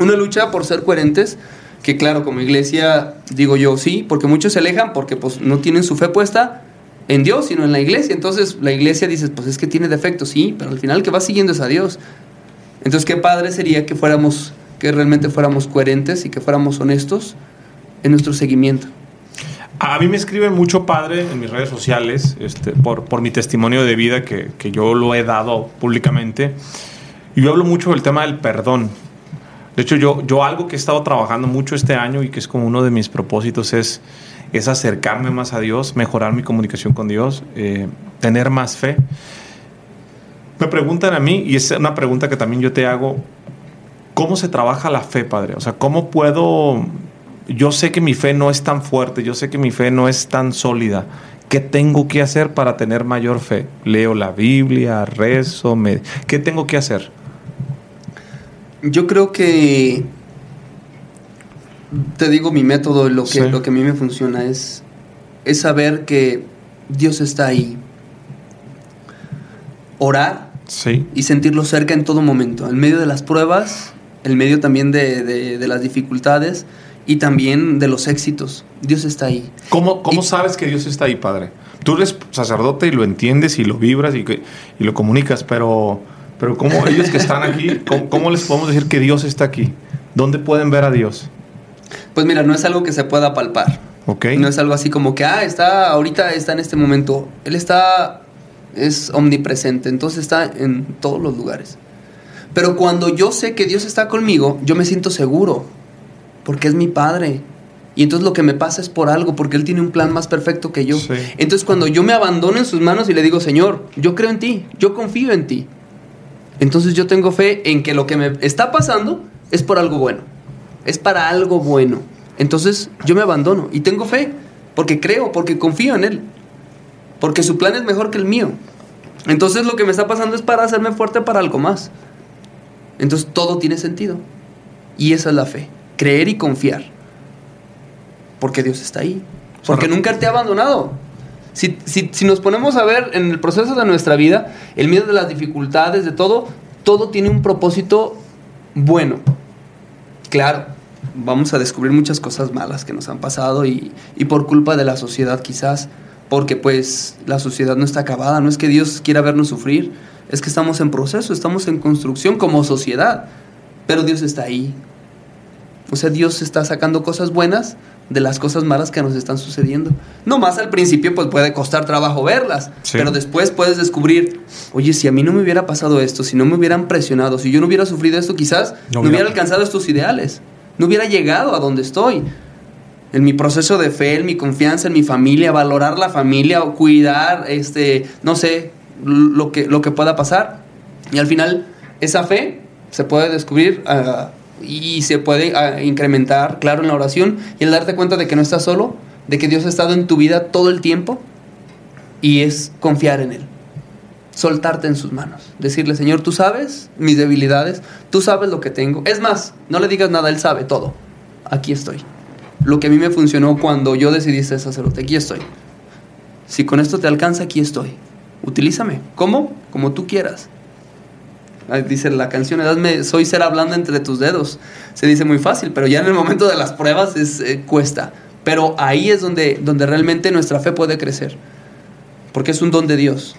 Una lucha por ser coherentes, que claro, como iglesia digo yo sí, porque muchos se alejan porque pues, no tienen su fe puesta en Dios, sino en la iglesia. Entonces la iglesia dice, pues es que tiene defectos, sí, pero al final que va siguiendo es a Dios. Entonces, qué padre sería que fuéramos, que realmente fuéramos coherentes y que fuéramos honestos en nuestro seguimiento. A mí me escriben mucho padre en mis redes sociales este, por, por mi testimonio de vida que, que, yo lo he dado públicamente. Y yo hablo mucho del tema del perdón. De hecho, yo, yo algo que he estado trabajando mucho este año y que es como uno de mis propósitos es, es acercarme más a Dios, mejorar mi comunicación con Dios, eh, tener más fe. Me preguntan a mí, y es una pregunta que también yo te hago, ¿cómo se trabaja la fe, Padre? O sea, ¿cómo puedo yo sé que mi fe no es tan fuerte, yo sé que mi fe no es tan sólida. ¿Qué tengo que hacer para tener mayor fe? Leo la Biblia, rezo, me... ¿qué tengo que hacer? Yo creo que te digo mi método, lo que, sí. lo que a mí me funciona es, es saber que Dios está ahí. Orar sí. y sentirlo cerca en todo momento, en medio de las pruebas, en medio también de, de, de las dificultades y también de los éxitos. Dios está ahí. ¿Cómo, cómo y, sabes que Dios está ahí, Padre? Tú eres sacerdote y lo entiendes y lo vibras y, que, y lo comunicas, pero, pero ¿cómo ellos que están aquí, cómo, cómo, les podemos decir que Dios está aquí? ¿Dónde pueden ver a Dios? Pues mira, no es algo que se pueda palpar. Okay. No es algo así como que, ah, está, ahorita está en este momento. Él está, es omnipresente, entonces está en todos los lugares. Pero cuando yo sé que Dios está conmigo, yo me siento seguro, porque es mi Padre. Y entonces lo que me pasa es por algo, porque Él tiene un plan más perfecto que yo. Sí. Entonces cuando yo me abandono en sus manos y le digo, Señor, yo creo en ti, yo confío en ti. Entonces yo tengo fe en que lo que me está pasando es por algo bueno. Es para algo bueno. Entonces yo me abandono y tengo fe, porque creo, porque confío en Él. Porque su plan es mejor que el mío. Entonces lo que me está pasando es para hacerme fuerte para algo más. Entonces todo tiene sentido. Y esa es la fe. Creer y confiar. Porque Dios está ahí. Porque nunca te ha abandonado. Si, si, nos ponemos a ver en el proceso de nuestra vida, el miedo de las dificultades, de todo, todo tiene un propósito bueno. Claro, vamos a descubrir muchas cosas malas que nos han pasado y, y por culpa de la sociedad quizás, porque pues la sociedad no está acabada, no es que Dios quiera vernos sufrir, es que estamos en proceso, estamos en construcción como sociedad, pero Dios está ahí. O sea, Dios está sacando cosas buenas de las cosas malas que nos están sucediendo. No más al principio pues puede costar trabajo verlas, sí. pero después puedes descubrir, oye, si a mí no me hubiera pasado esto, si no me hubieran presionado, si yo no hubiera sufrido esto, quizás no, no hubiera alcanzado estos ideales, no hubiera llegado a donde estoy. En mi proceso de fe, en mi confianza en mi familia, valorar la familia o cuidar, este, no sé, lo que, lo que pueda pasar. Y al final, esa fe se puede descubrir uh, y se puede uh, incrementar, claro, en la oración y el darte cuenta de que no estás solo, de que Dios ha estado en tu vida todo el tiempo y es confiar en Él. Soltarte en sus manos. Decirle, Señor, tú sabes mis debilidades, tú sabes lo que tengo. Es más, no le digas nada, Él sabe todo. Aquí estoy. Lo que a mí me funcionó cuando yo decidí ser sacerdote, aquí estoy. Si con esto te alcanza, aquí estoy. Utilízame. ¿Cómo? Como tú quieras. Dice la canción, Edadme, soy ser hablando entre tus dedos. Se dice muy fácil, pero ya en el momento de las pruebas es, eh, cuesta. Pero ahí es donde, donde realmente nuestra fe puede crecer. Porque es un don de Dios.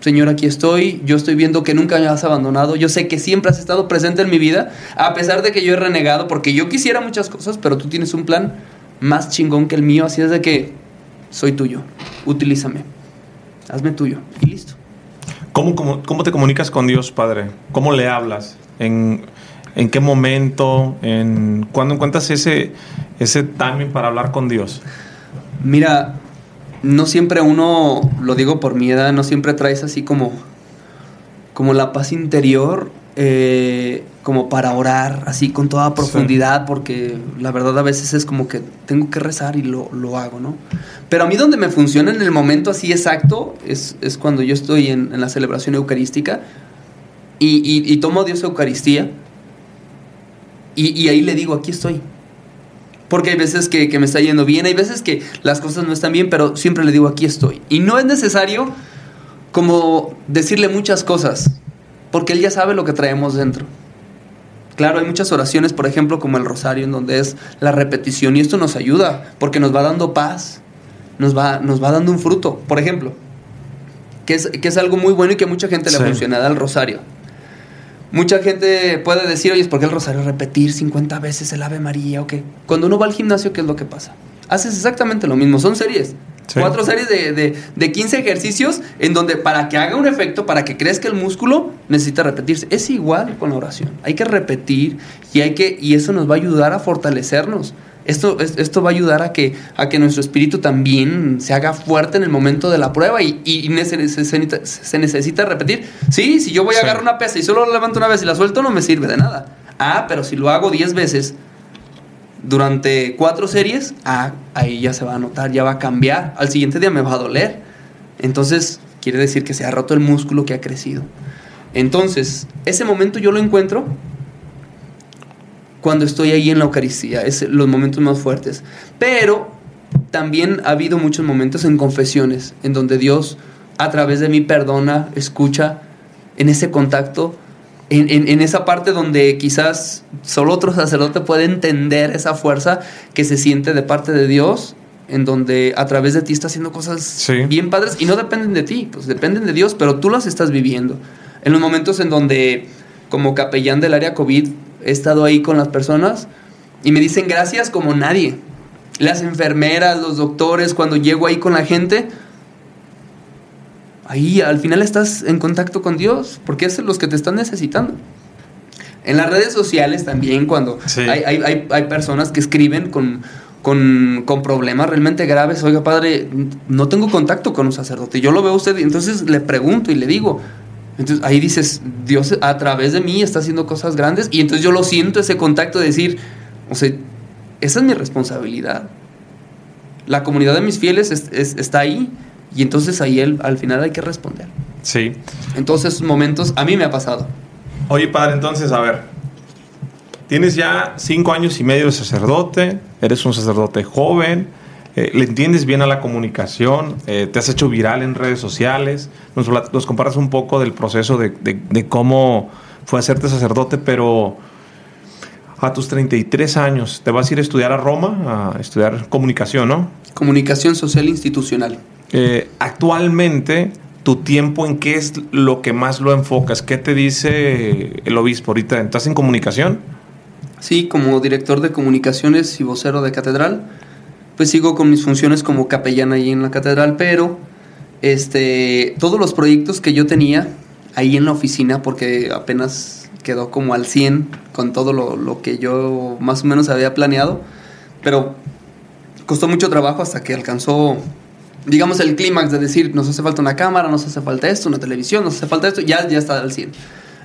Señor, aquí estoy, yo estoy viendo que nunca me has abandonado, yo sé que siempre has estado presente en mi vida, a pesar de que yo he renegado, porque yo quisiera muchas cosas, pero tú tienes un plan más chingón que el mío, así es de que soy tuyo, utilízame, hazme tuyo y listo. ¿Cómo, cómo, cómo te comunicas con Dios, Padre? ¿Cómo le hablas? ¿En, en qué momento? En, ¿Cuándo encuentras ese, ese timing para hablar con Dios? Mira, no siempre uno, lo digo por mi edad, no siempre traes así como, como la paz interior, eh, como para orar así con toda profundidad, sí. porque la verdad a veces es como que tengo que rezar y lo, lo, hago, ¿no? Pero a mí donde me funciona en el momento así exacto es, es cuando yo estoy en, en la celebración eucarística y, y, y, tomo a Dios Eucaristía y, y ahí le digo, aquí estoy, porque hay veces que, que, me está yendo bien, hay veces que las cosas no están bien, pero siempre le digo, aquí estoy. Y no es necesario como decirle muchas cosas, porque él ya sabe lo que traemos dentro. Claro, hay muchas oraciones, por ejemplo, como el rosario, en donde es la repetición, y esto nos ayuda, porque nos va dando paz, nos va, nos va dando un fruto. Por ejemplo, que es, que es algo muy bueno y que a mucha gente le sí. funciona, el rosario. Mucha gente puede decir, oye, ¿por qué el rosario repetir 50 veces el Ave María o qué? Cuando uno va al gimnasio, ¿qué es lo que pasa? Haces exactamente lo mismo, son series. Sí. Cuatro series de, de, de, 15 ejercicios en donde para que haga un efecto, para que crezca el músculo, necesita repetirse. Es igual con la oración. Hay que repetir y, hay que, y eso nos va a ayudar a fortalecernos. Esto, esto va a ayudar a que, a que nuestro espíritu también se haga fuerte en el momento de la prueba y, y se, necesita, se, necesita, repetir. Sí, si yo voy a sí. agarrar una pesa y solo la levanto una vez y la suelto, no me sirve de nada. Ah, pero si lo hago 10 veces durante cuatro series, ah, ahí ya se va a notar, ya va a cambiar. Al siguiente día me va a doler. Entonces, quiere decir que se ha roto el músculo que ha crecido. Entonces, ese momento yo lo encuentro cuando estoy ahí en la Eucaristía, es los momentos más fuertes. Pero también ha habido muchos momentos en confesiones, en donde Dios a través de mí perdona, escucha, en ese contacto, en, en, en, esa parte donde quizás solo otro sacerdote puede entender esa fuerza que se siente de parte de Dios, en donde a través de ti está haciendo cosas sí. bien padres y no dependen de ti, pues dependen de Dios, pero tú las estás viviendo. En los momentos en donde, como capellán del área COVID, he estado ahí con las personas y me dicen gracias como nadie. Las enfermeras, los doctores, cuando llego ahí con la gente, ahí al final estás en contacto con Dios, porque es los que te están necesitando. En las redes sociales también, cuando hay, hay, hay, personas que escriben con, con, con, problemas realmente graves, oiga padre, no tengo contacto con un sacerdote, yo lo veo a usted, y entonces le pregunto y le digo, entonces ahí dices, Dios a través de mí está haciendo cosas grandes y entonces yo lo siento ese contacto de decir, o sea, esa es mi responsabilidad. La comunidad de mis fieles está ahí y entonces ahí al final hay que responder. Sí. Entonces, momentos a mí me ha pasado. Oye, padre, entonces, a ver, tienes ya cinco años y medio de sacerdote, eres un sacerdote joven, eh, le entiendes bien a la comunicación, eh, te has hecho viral en redes sociales, nos, nos comparas un poco del proceso de, de, cómo fue hacerte sacerdote, pero a tus 33 años te vas a ir a estudiar a Roma, a estudiar comunicación, ¿no? Comunicación social institucional. Eh, actualmente tu tiempo en qué es lo que más lo enfocas? ¿Qué te dice el obispo ahorita? ¿Estás en comunicación? Sí, como director de comunicaciones y vocero de catedral, pues sigo con mis funciones como capellán ahí en la catedral, pero este, todos los proyectos que yo tenía ahí en la oficina, porque apenas quedó como al 100 con todo lo, lo que yo más o menos había planeado, pero costó mucho trabajo hasta que alcanzó digamos, el clímax de decir, nos hace falta una cámara, nos hace falta esto, una televisión, nos hace falta esto, ya, ya está al 100.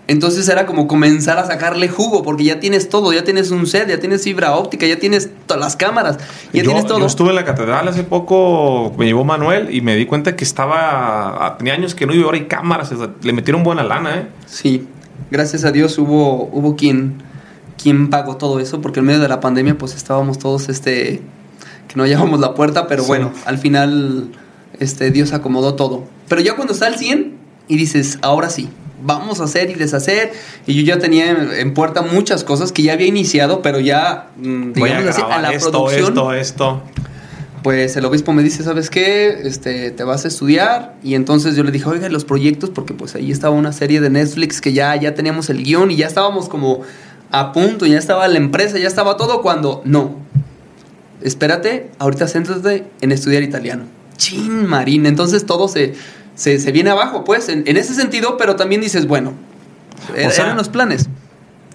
Entonces era como comenzar a sacarle jugo, porque ya tienes todo, ya tienes un set, ya tienes fibra óptica, ya tienes todas las cámaras, ya tienes todo. Yo estuve en la catedral hace poco, me llevó Manuel y me di cuenta que estaba, tenía años que no iba, ahora hay cámaras, le metieron buena lana, ¿eh? Sí, gracias a Dios hubo, hubo quien, quien pagó todo eso, porque en medio de la pandemia pues estábamos todos, este, que no llevamos la puerta, pero bueno, al final este, Dios acomodó todo. Pero ya cuando está al 100 y dices, ahora sí, vamos a hacer y deshacer. Y yo ya tenía en, puerta muchas cosas que ya había iniciado, pero ya, mm, digamos a, a la esto, producción. Esto, esto. Pues el obispo me dice, ¿sabes qué? Este, te vas a estudiar. Y entonces yo le dije, oiga, los proyectos, porque pues ahí estaba una serie de Netflix que ya, ya teníamos el guion y ya estábamos como a punto, ya estaba la empresa, ya estaba todo, cuando no, espérate, ahorita céntrate en estudiar italiano. Chin, Marina. Entonces todo se, se, viene abajo, pues, en, ese sentido, pero también dices, bueno, eran los planes.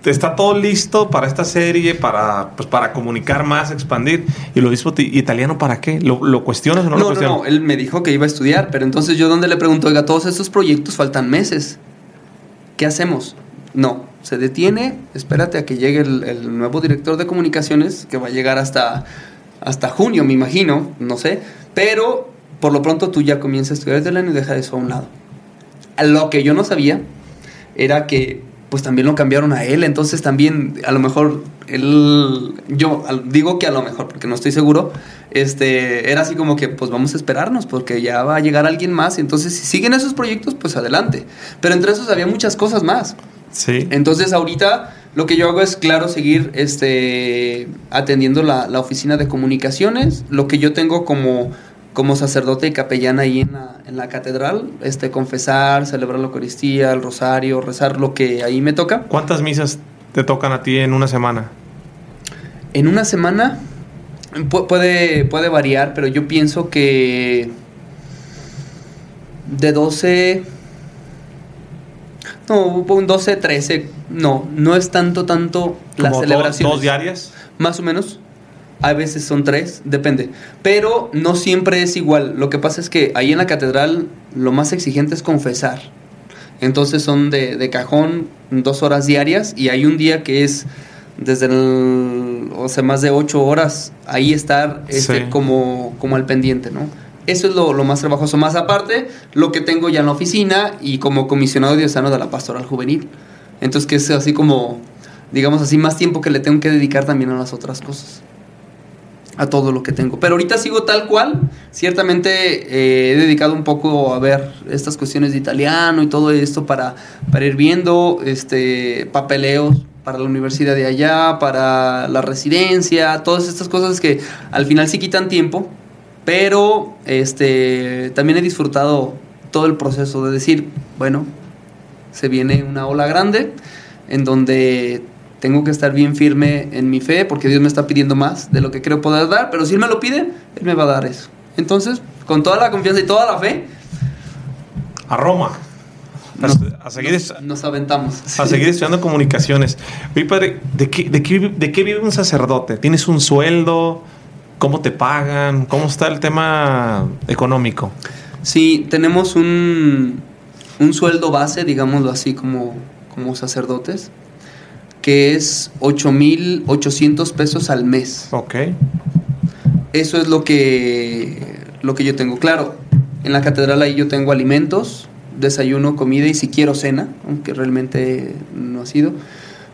Está todo listo para esta serie, para, pues, para comunicar más, expandir. ¿Y lo italiano para qué? ¿Lo, cuestionas o no, lo cuestionas? No, no, él me dijo que iba a estudiar, pero entonces yo donde le pregunto, oiga, todos estos proyectos faltan meses. ¿Qué hacemos? No, se detiene, espérate a que llegue el, el nuevo director de comunicaciones, que va a llegar hasta hasta junio, me imagino, no sé, pero por lo pronto tú ya comienzas a estudiar el año y deja eso a un lado. Lo que yo no sabía era que pues también lo cambiaron a él, entonces también a lo mejor él, yo digo que a lo mejor, porque no estoy seguro, este, era así como que pues vamos a esperarnos porque ya va a llegar alguien más, entonces si siguen esos proyectos pues adelante, pero entre esos había muchas cosas más. Sí. Entonces ahorita lo que yo hago es, claro, seguir este, atendiendo la, oficina de comunicaciones. Lo que yo tengo como, como sacerdote y capellán ahí en la, en la catedral, este, confesar, celebrar la Eucaristía, el rosario, rezar lo que ahí me toca. ¿Cuántas misas te tocan a ti en una semana? En una semana puede, puede variar, pero yo pienso que de 12 no, un 12, 13. No, no es tanto, tanto la celebración. ¿Dos diarias? Más o menos. A veces son tres, depende. Pero no siempre es igual. Lo que pasa es que ahí en la catedral lo más exigente es confesar. Entonces son de, de cajón dos horas diarias y hay un día que es desde el, o sea, más de ocho horas ahí estar este, como, como al pendiente, ¿no? Eso es lo, más trabajoso. Más aparte, lo que tengo ya en la oficina y como comisionado diocesano de la pastoral juvenil. Entonces, que es así como, digamos así, más tiempo que le tengo que dedicar también a las otras cosas. A todo lo que tengo. Pero ahorita sigo tal cual. Ciertamente eh, he dedicado un poco a ver estas cuestiones de italiano y todo esto para, para ir viendo este, papeleos para la universidad de allá, para la residencia, todas estas cosas que al final sí quitan tiempo pero este, también he disfrutado todo el proceso de decir, bueno, se viene una ola grande en donde tengo que estar bien firme en mi fe porque Dios me está pidiendo más de lo que creo poder dar, pero si Él me lo pide, Él me va a dar eso. Entonces, con toda la confianza y toda la fe. A Roma. nos, a, seguir nos, nos aventamos. A seguir estudiando comunicaciones. Oye, padre, ¿de qué, de, qué, ¿de qué vive un sacerdote? ¿Tienes un sueldo? ¿Cómo te pagan? ¿Cómo está el tema económico? Sí, tenemos un, un sueldo base, digámoslo así, como, como sacerdotes, que es 8.800 pesos al mes. Ok. Eso es lo que, lo que yo tengo. Claro, en la catedral ahí yo tengo alimentos, desayuno, comida y si quiero cena, aunque realmente no ha sido.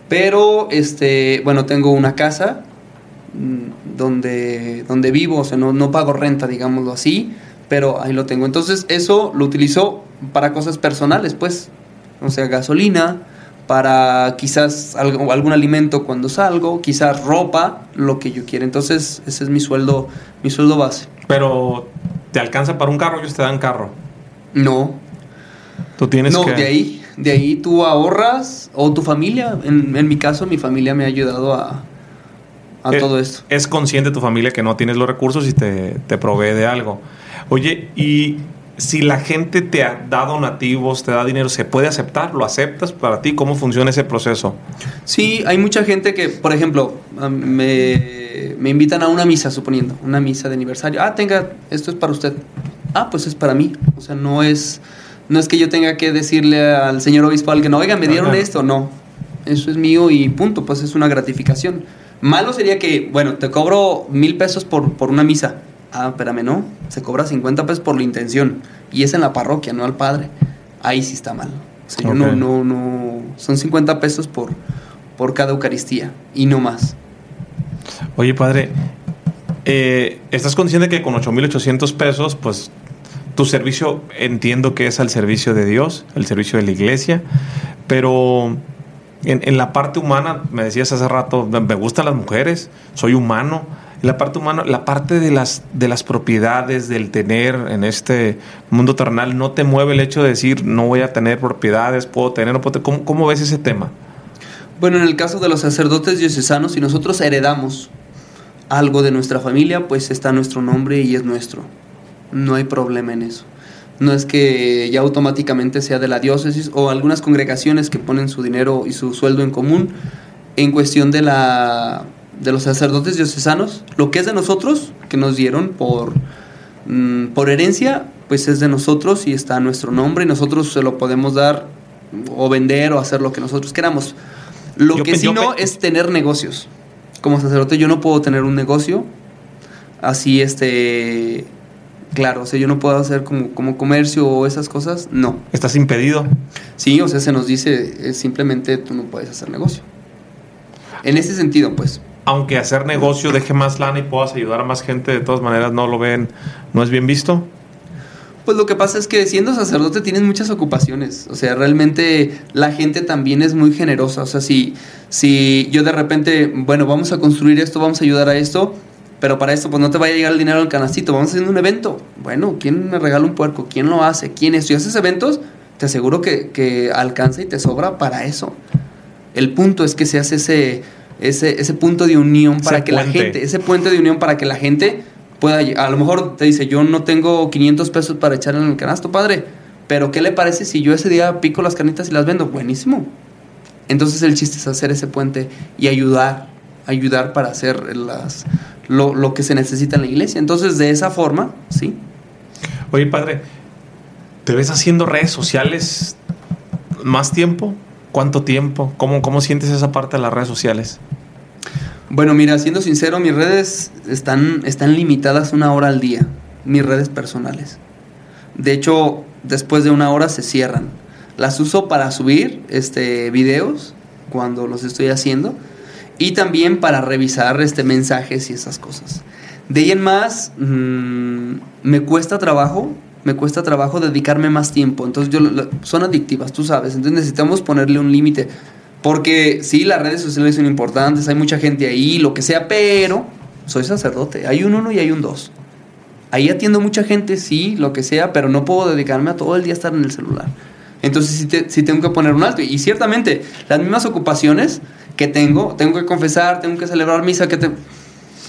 Pero, este, bueno, tengo una casa donde, donde vivo, o sea, no, no pago renta, digámoslo así, pero ahí lo tengo. Entonces, eso lo utilizo para cosas personales, pues, o sea, gasolina, para quizás algo, algún alimento cuando salgo, quizás ropa, lo que yo quiera. Entonces, ese es mi sueldo, mi sueldo base. Pero, ¿te alcanza para un carro? Ellos te dan carro. No. Tú tienes no, que... de ahí, de ahí tú ahorras, o tu familia, en, en mi caso, mi familia me ha ayudado a, a Eh, todo esto. Es consciente tu familia que no tienes los recursos y te, te provee de algo. Oye, y si la gente te ha dado nativos, te da dinero, ¿se puede aceptar? ¿Lo aceptas para ti? ¿Cómo funciona ese proceso? Sí, hay mucha gente que, por ejemplo, me, me invitan a una misa, suponiendo, una misa de aniversario. Ah, tenga, esto es para usted. Ah, pues es para mí. O sea, no es, no es que yo tenga que decirle al señor obispo al que no, oiga, me dieron Ajá. esto. No, eso es mío y punto, pues es una gratificación. Malo sería que, bueno, te cobro mil pesos por, por una misa. Ah, espérame, no. Se cobra 50 pesos por la intención. Y es en la parroquia, no al padre. Ahí sí está mal. O sea, yo no, no, no. Son 50 pesos por, por cada Eucaristía y no más. Oye, padre, eh, ¿estás consciente que con 8.800 pesos, pues tu servicio entiendo que es al servicio de Dios, el servicio de la iglesia, pero en, la parte humana, me decías hace rato, me gustan las mujeres, soy humano. La parte humana, la parte de las, de las propiedades, del tener en este mundo terrenal, ¿no te mueve el hecho de decir no voy a tener propiedades, puedo tener, no puedo tener? ¿Cómo, cómo ves ese tema? Bueno, en el caso de los sacerdotes diocesanos, si nosotros heredamos algo de nuestra familia, pues está nuestro nombre y es nuestro. No hay problema en eso. No es que ya automáticamente sea de la diócesis o algunas congregaciones que ponen su dinero y su sueldo en común. En cuestión de la de los sacerdotes diocesanos, lo que es de nosotros, que nos dieron por, mm, por herencia, pues es de nosotros y está a nuestro nombre y nosotros se lo podemos dar o vender o hacer lo que nosotros queramos. Lo Yo que sí no es tener negocios. Como sacerdote yo no puedo tener un negocio así, este, claro, o sea, yo no puedo hacer como, como comercio o esas cosas, no. ¿Estás impedido? Sí, o sea, se nos dice eh, simplemente tú no puedes hacer negocio. En ese sentido, pues. aunque hacer negocio deje más lana y puedas ayudar a más gente, de todas maneras no lo ven, no es bien visto. Pues lo que pasa es que siendo sacerdote tienes muchas ocupaciones. O sea, realmente la gente también es muy generosa. O sea, si, si yo de repente, bueno, vamos a construir esto, vamos a ayudar a esto, pero para esto pues no te vaya a llegar el dinero al canastito, vamos haciendo un evento. Bueno, ¿quién me regala un puerco? ¿Quién lo hace? ¿Quién es? Si haces eventos, te aseguro que, que alcanza y te sobra para eso. El punto es que se hace ese, ese, ese punto de unión para Ese que la gente, ese puente de unión para que la gente pueda, a lo mejor te dice, yo no tengo 500 pesos para echar en el canasto, padre, pero ¿qué le parece si yo ese día pico las canitas y las vendo? Buenísimo. Entonces el chiste es hacer ese puente y ayudar, ayudar para hacer las, lo, lo que se necesita en la iglesia. Entonces de esa forma, sí. Oye, padre, ¿te ves haciendo redes sociales más tiempo? ¿Cuánto tiempo? ¿Cómo, cómo sientes esa parte de las redes sociales? Bueno, mira, siendo sincero, mis redes están, están limitadas una hora al día, mis redes personales. De hecho, después de una hora se cierran. Las uso para subir este, videos cuando los estoy haciendo y también para revisar este, mensajes y esas cosas. De ahí en más, mm, me cuesta trabajo, me cuesta trabajo dedicarme más tiempo. Entonces, yo, son adictivas, tú sabes. Entonces, necesitamos ponerle un límite. Porque sí, las redes sociales son importantes, hay mucha gente ahí, lo que sea, pero soy sacerdote. Hay un uno y hay un dos. Ahí atiendo mucha gente, sí, lo que sea, pero no puedo dedicarme a todo el día estar en el celular. Entonces sí, sí tengo que poner un alto. Y ciertamente, las mismas ocupaciones que tengo, tengo que confesar, tengo que celebrar misa, que te...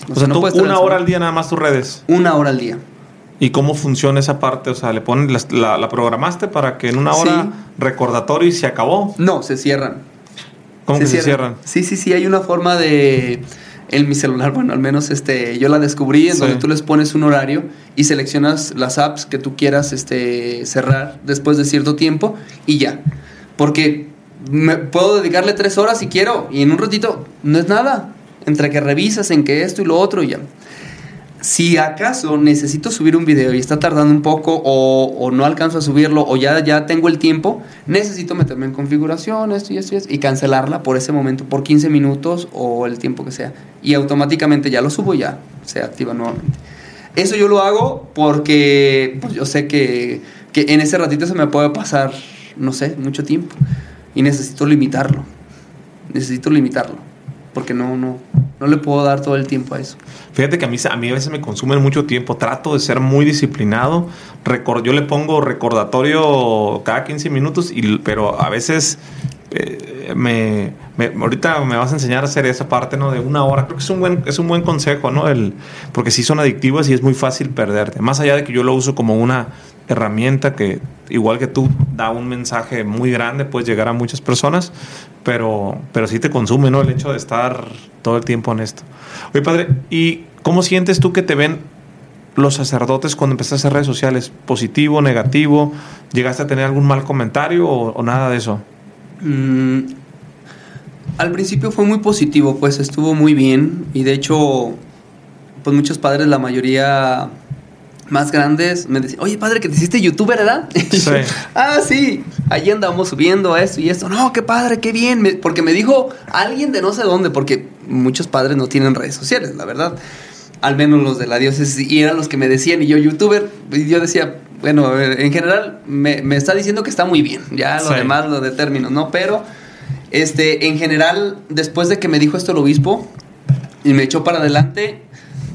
O sea, tú puedes una hora al día nada más tus redes. Una hora al día. ¿Y cómo funciona esa parte? O sea, le ponen la, la, programaste para que en una hora recordatorio y se acabó. No, se cierran. ¿Cómo se que cierran? se cierran? Sí, sí, sí, hay una forma de en mi celular, bueno, al menos este, yo la descubrí en donde tú les pones un horario y seleccionas las apps que tú quieras este, cerrar después de cierto tiempo y ya. Porque me, puedo dedicarle tres horas si quiero y en un ratito no es nada. Entre que revisas en que esto y lo otro y ya si acaso necesito subir un video y está tardando un poco o, no alcanzo a subirlo o ya, ya tengo el tiempo, necesito meterme en configuración, esto y esto y esto, y cancelarla por ese momento, por 15 minutos o el tiempo que sea. Y automáticamente ya lo subo y ya se activa nuevamente. Eso yo lo hago porque pues, yo sé que, que en ese ratito se me puede pasar, no sé, mucho tiempo. Y necesito limitarlo. Necesito limitarlo porque no, no, no le puedo dar todo el tiempo a eso. Fíjate que a mí, a mí a veces me consumen mucho tiempo. Trato de ser muy disciplinado. yo le pongo recordatorio cada 15 minutos, y, pero a veces eh, me, ahorita me vas a enseñar a hacer esa parte ¿no? de una hora. Creo que es un buen, es un buen consejo, ¿no? El, porque si son adictivas y es muy fácil perderte. Más allá de que yo lo uso como una herramienta que, igual que tú, da un mensaje muy grande, puedes llegar a muchas personas, pero, pero sí te consume, ¿no? El hecho de estar todo el tiempo en esto. Oye, padre, ¿y cómo sientes tú que te ven los sacerdotes cuando empezaste a hacer redes sociales? ¿Positivo, negativo? ¿Llegaste a tener algún mal comentario o, nada de eso? Mm, al principio fue muy positivo, pues estuvo muy bien y de hecho, pues muchos padres, la mayoría más grandes me decían, oye padre, que te hiciste youtuber, ¿verdad? Sí. ah, sí, ahí andamos subiendo esto y esto. No, qué padre, qué bien. porque me dijo alguien de no sé dónde, porque muchos padres no tienen redes sociales, la verdad. Al menos los de la diócesis, y eran los que me decían, y yo youtuber, y yo decía, bueno, en general me, está diciendo que está muy bien, ya lo demás lo determino, ¿no? Pero, este, en general, después de que me dijo esto el obispo, y me echó para adelante,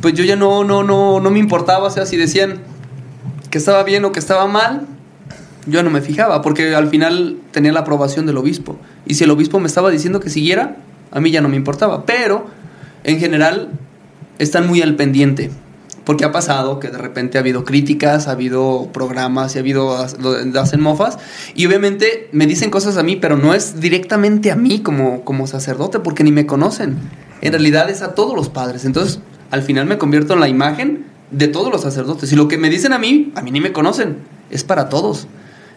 pues yo ya no, no, no, no me importaba, o sea, si decían que estaba bien o que estaba mal, yo no me fijaba, porque al final tenía la aprobación del obispo. Y si el obispo me estaba diciendo que siguiera, a mí ya no me importaba. Pero, en general, están muy al pendiente. Porque ha pasado que de repente ha habido críticas, ha habido programas y ha habido hacen mofas. Y obviamente me dicen cosas a mí, pero no es directamente a mí como, como sacerdote, porque ni me conocen. En realidad es a todos los padres. Entonces, al final me convierto en la imagen de todos los sacerdotes. Y lo que me dicen a mí, a mí ni me conocen, es para todos.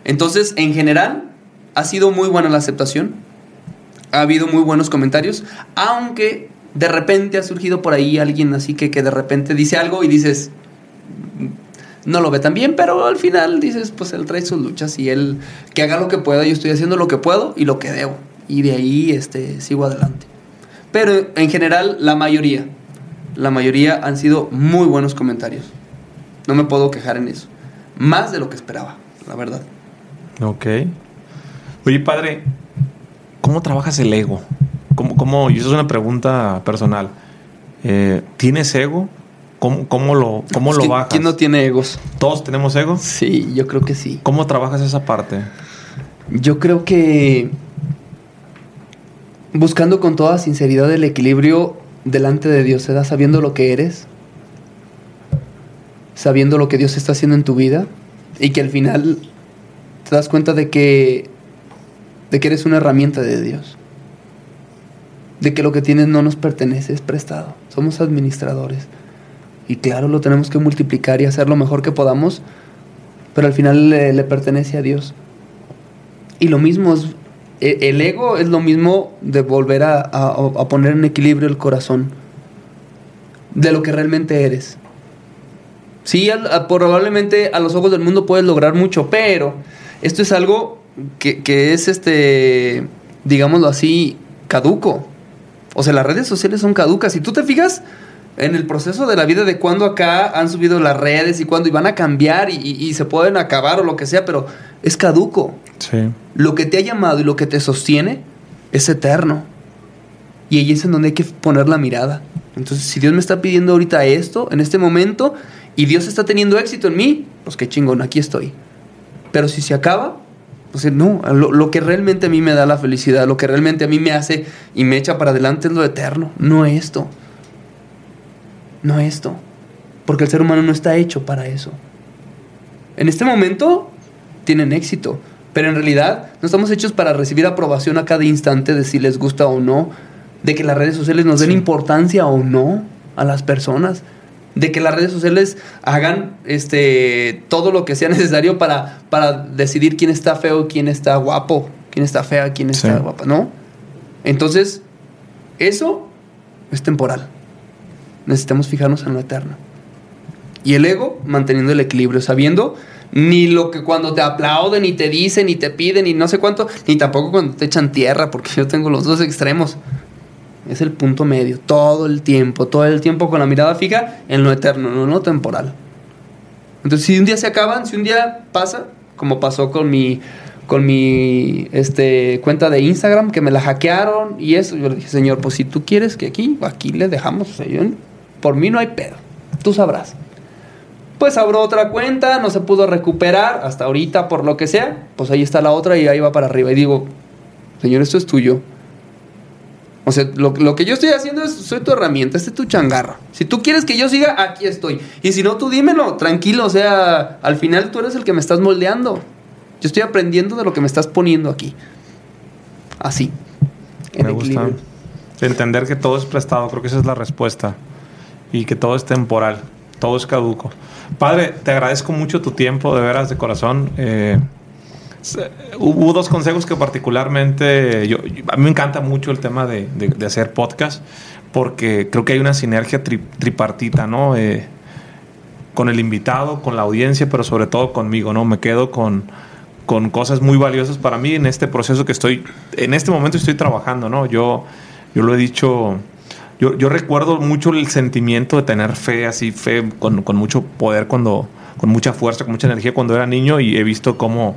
Entonces, en general, ha sido muy buena la aceptación. Ha habido muy buenos comentarios, aunque de repente ha surgido por ahí alguien así que, que de repente dice algo y dices, no lo ve tan bien, pero al final dices, pues él trae sus luchas y él que haga lo que pueda, yo estoy haciendo lo que puedo y lo que debo. Y de ahí este, sigo adelante. Pero en general, la mayoría, la mayoría han sido muy buenos comentarios. No me puedo quejar en eso. Más de lo que esperaba, la verdad. Ok. Oye, padre, ¿cómo trabajas el ego? ¿Cómo, cómo y eso es una pregunta personal. Eh, ¿Tienes ego? ¿Cómo, cómo lo, cómo lo bajas? ¿Quién no tiene egos? ¿Todos tenemos ego? Sí, yo creo que sí. ¿Cómo trabajas esa parte? Yo creo que buscando con toda sinceridad el equilibrio delante de Dios, se da sabiendo lo que eres, sabiendo lo que Dios está haciendo en tu vida y que al final te das cuenta de que de que eres una herramienta de Dios. De que lo que tienes no nos pertenece, es prestado. Somos administradores. Y claro, lo tenemos que multiplicar y hacer lo mejor que podamos, pero al final le, pertenece a Dios. Y lo mismo es el ego es lo mismo de volver a, poner en equilibrio el corazón de lo que realmente eres. Sí, probablemente a los ojos del mundo puedes lograr mucho, pero esto es algo que, que, es, este, digámoslo así, caduco. O sea, las redes sociales son caducas. Si tú te fijas en el proceso de la vida de cuando acá han subido las redes y cuando iban a cambiar y, y se pueden acabar o lo que sea, pero es caduco. Lo que te ha llamado y lo que te sostiene es eterno. Y ahí es en donde hay que poner la mirada. Entonces, si Dios me está pidiendo ahorita esto, en este momento, y Dios está teniendo éxito en mí, pues qué chingón, aquí estoy. Pero si se acaba, pues no, lo, lo, que realmente a mí me da la felicidad, lo que realmente a mí me hace y me echa para adelante es lo eterno, no esto. No esto. Porque el ser humano no está hecho para eso. en este momento tienen éxito, pero en realidad no estamos hechos para recibir aprobación a cada instante de si les gusta o no, de que las redes sociales nos den Sí. importancia o no a las personas, de que las redes sociales hagan este todo lo que sea necesario para, para decidir quién está feo, quién está guapo, quién está fea, quién está Sí. guapa, ¿no? Entonces, eso es temporal. Necesitamos fijarnos en lo eterno. Y el ego manteniendo el equilibrio, sabiendo ni lo que cuando te aplauden y te dicen y te piden y no sé cuánto, ni tampoco cuando te echan tierra, porque yo tengo los dos extremos. Es el punto medio, todo el tiempo, todo el tiempo con la mirada fija en lo eterno, no en lo temporal. Entonces, si un día se acaban, si un día pasa, como pasó con mi con mi este cuenta de Instagram que me la hackearon y eso, yo le dije, "Señor, pues si tú quieres que aquí aquí le dejamos, o sea, yo- por mí no hay pedo. Tú sabrás." Pues abro otra cuenta, no se pudo recuperar hasta ahorita por lo que sea, pues ahí está la otra y ahí va para arriba y digo, "Señor, esto es tuyo." O sea, lo, lo que yo estoy haciendo es, soy tu herramienta, este es tu changarro. Si tú quieres que yo siga, aquí estoy. Y si no, tú dímelo, tranquilo. O sea, al final tú eres el que me estás moldeando. Yo estoy aprendiendo de lo que me estás poniendo aquí. Así. En Me gusta. equilibrio. Entender que todo es prestado, creo que esa es la respuesta. Y que todo es temporal, todo es caduco. Padre, te agradezco mucho tu tiempo, de veras, de corazón. Eh, hubo dos consejos que particularmente, yo, a mí me encanta mucho el tema de, de- hacer podcast, porque creo que hay una sinergia tri- tripartita, ¿no? Eh, con el invitado, con la audiencia, pero sobre todo conmigo, ¿no? Me quedo con, con cosas muy valiosas para mí en este proceso que estoy, en este momento estoy trabajando, ¿no? Yo, yo lo he dicho, yo, yo recuerdo mucho el sentimiento de tener fe, así, fe con, con mucho poder, cuando, con mucha fuerza, con mucha energía cuando era niño y he visto cómo,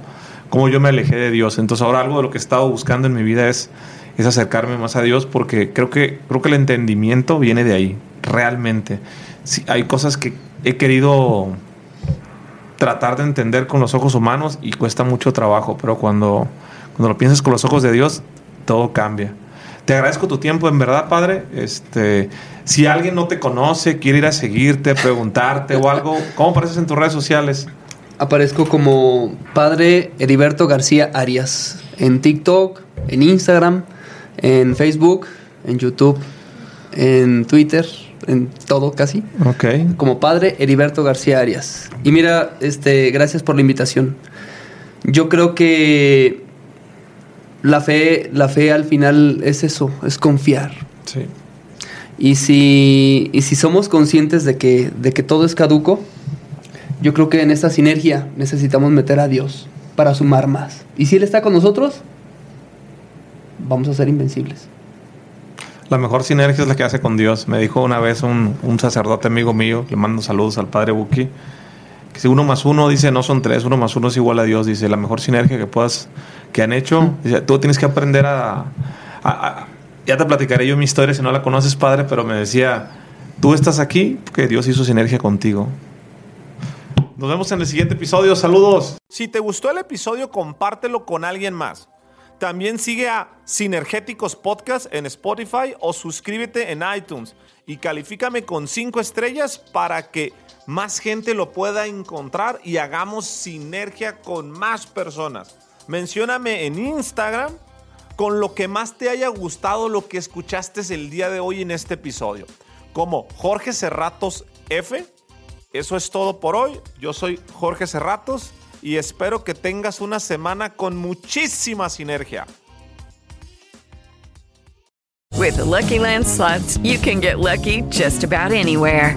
cómo yo me alejé de Dios. Entonces ahora algo de lo que he estado buscando en mi vida es, es acercarme más a Dios porque creo que, creo que el entendimiento viene de ahí, realmente. Sí, hay cosas que he querido tratar de entender con los ojos humanos y cuesta mucho trabajo, pero cuando, cuando lo piensas con los ojos de Dios, todo cambia. Te agradezco tu tiempo, en verdad, Padre. Este, si alguien no te conoce, quiere ir a seguirte, preguntarte o algo, ¿cómo apareces en tus redes sociales? Aparezco como padre Heriberto García Arias. En TikTok, en Instagram, en Facebook, en YouTube, en Twitter, en todo casi. Ok. como padre Heriberto García Arias. Y mira, este, gracias por la invitación. Yo creo que la fe, la fe al final es eso, es confiar. Sí. Y si, y si somos conscientes de que, de que todo es caduco, yo creo que en esta sinergia necesitamos meter a Dios para sumar más. Y si Él está con nosotros, vamos a ser invencibles. La mejor sinergia es la que hace con Dios. Me dijo una vez un, un sacerdote amigo mío, le mando saludos al padre Buki, que si uno más uno dice no son tres, uno más uno es igual a Dios. Dice la mejor sinergia que puedas, que han hecho. Tú tienes que aprender a, a- a- Ya te platicaré yo mi historia si no la conoces, padre, pero me decía, tú estás aquí porque Dios hizo sinergia contigo. Nos vemos en el siguiente episodio. Saludos. Si te gustó el episodio, compártelo con alguien más. También sigue a Sinergéticos Podcast en Spotify o suscríbete en iTunes y califícame con 5 estrellas para que más gente lo pueda encontrar y hagamos sinergia con más personas. Mencióname en Instagram con lo que más te haya gustado lo que escuchaste el día de hoy en este episodio. Como Jorge Cerratos F. Eso es todo por hoy. Yo soy Jorge Cerratos y espero que tengas una semana con muchísima sinergia. With the Lucky Land you can get lucky just about anywhere.